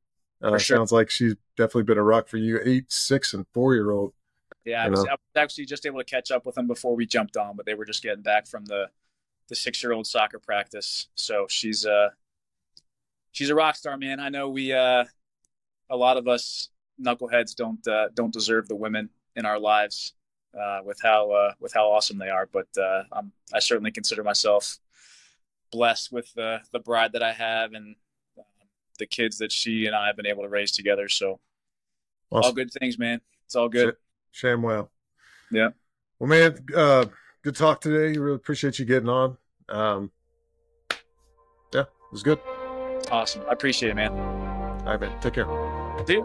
Uh, sure. Sounds like she's definitely been a rock for you. Eight, six, and four year old. Yeah, I was, I was, actually just able to catch up with them before we jumped on, but they were just getting back from the the six year old soccer practice. So she's uh she's a rock star, man. I know we uh a lot of us knuckleheads don't uh, don't deserve the women in our lives uh, with how uh, with how awesome they are. But uh, I'm, I certainly consider myself blessed with the the bride that I have and uh, the kids that she and I have been able to raise together. So awesome. all good things, man. It's all good. Shame well. Yeah. Well, man, uh, good talk today. Really appreciate you getting on. Um, yeah, it was good. Awesome. I appreciate it, man. All right, man. Take care. Dude.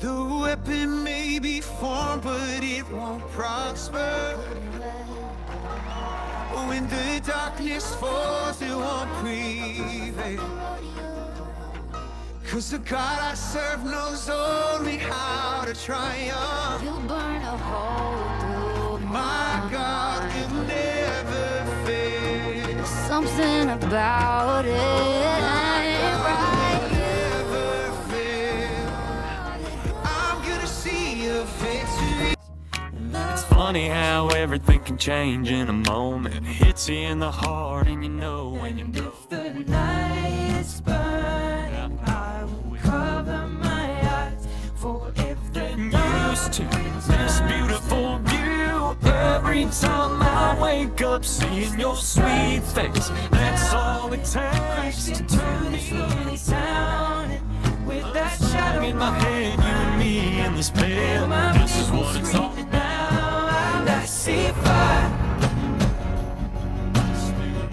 The weapon may be formed, but it won't prosper. When the darkness falls, it won't prevail. Cause the God I serve knows only how to triumph. You'll burn a hole through my God will never fail. Something about it ain't right. Never fail. I'm gonna see a victory. It's funny how everything can change in a moment. It hits you in the heart, and you know when you know. If the night is burning. To this beautiful view every time I wake up seeing your sweet face. That's all it takes to turn me town with that shadow in my head. You and me in this bed. This is what it's all about. I see fire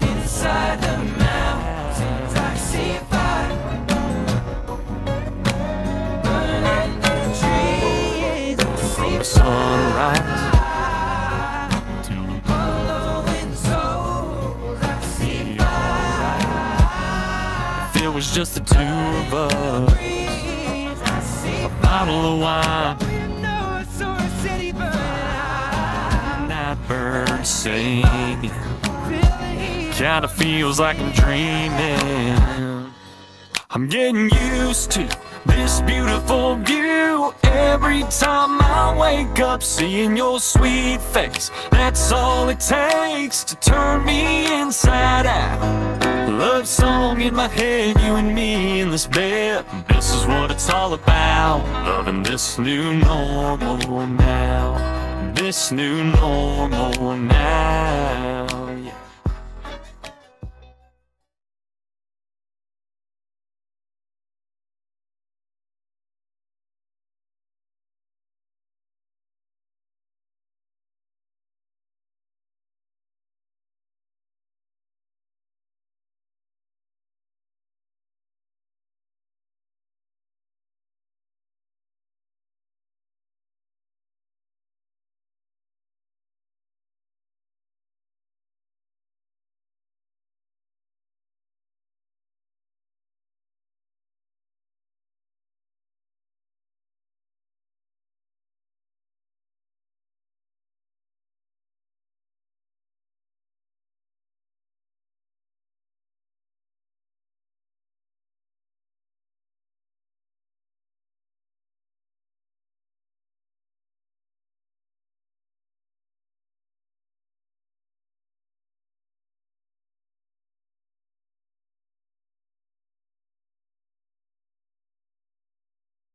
inside the just the two of us, a bottle of wine, birds singing, kinda feels like I'm dreaming. I'm getting used to this beautiful view. Every time I wake up seeing your sweet face that's all it takes to turn me inside out. Love song in my head you and me in this bed. This is what it's all about. Loving this new normal now. This new normal now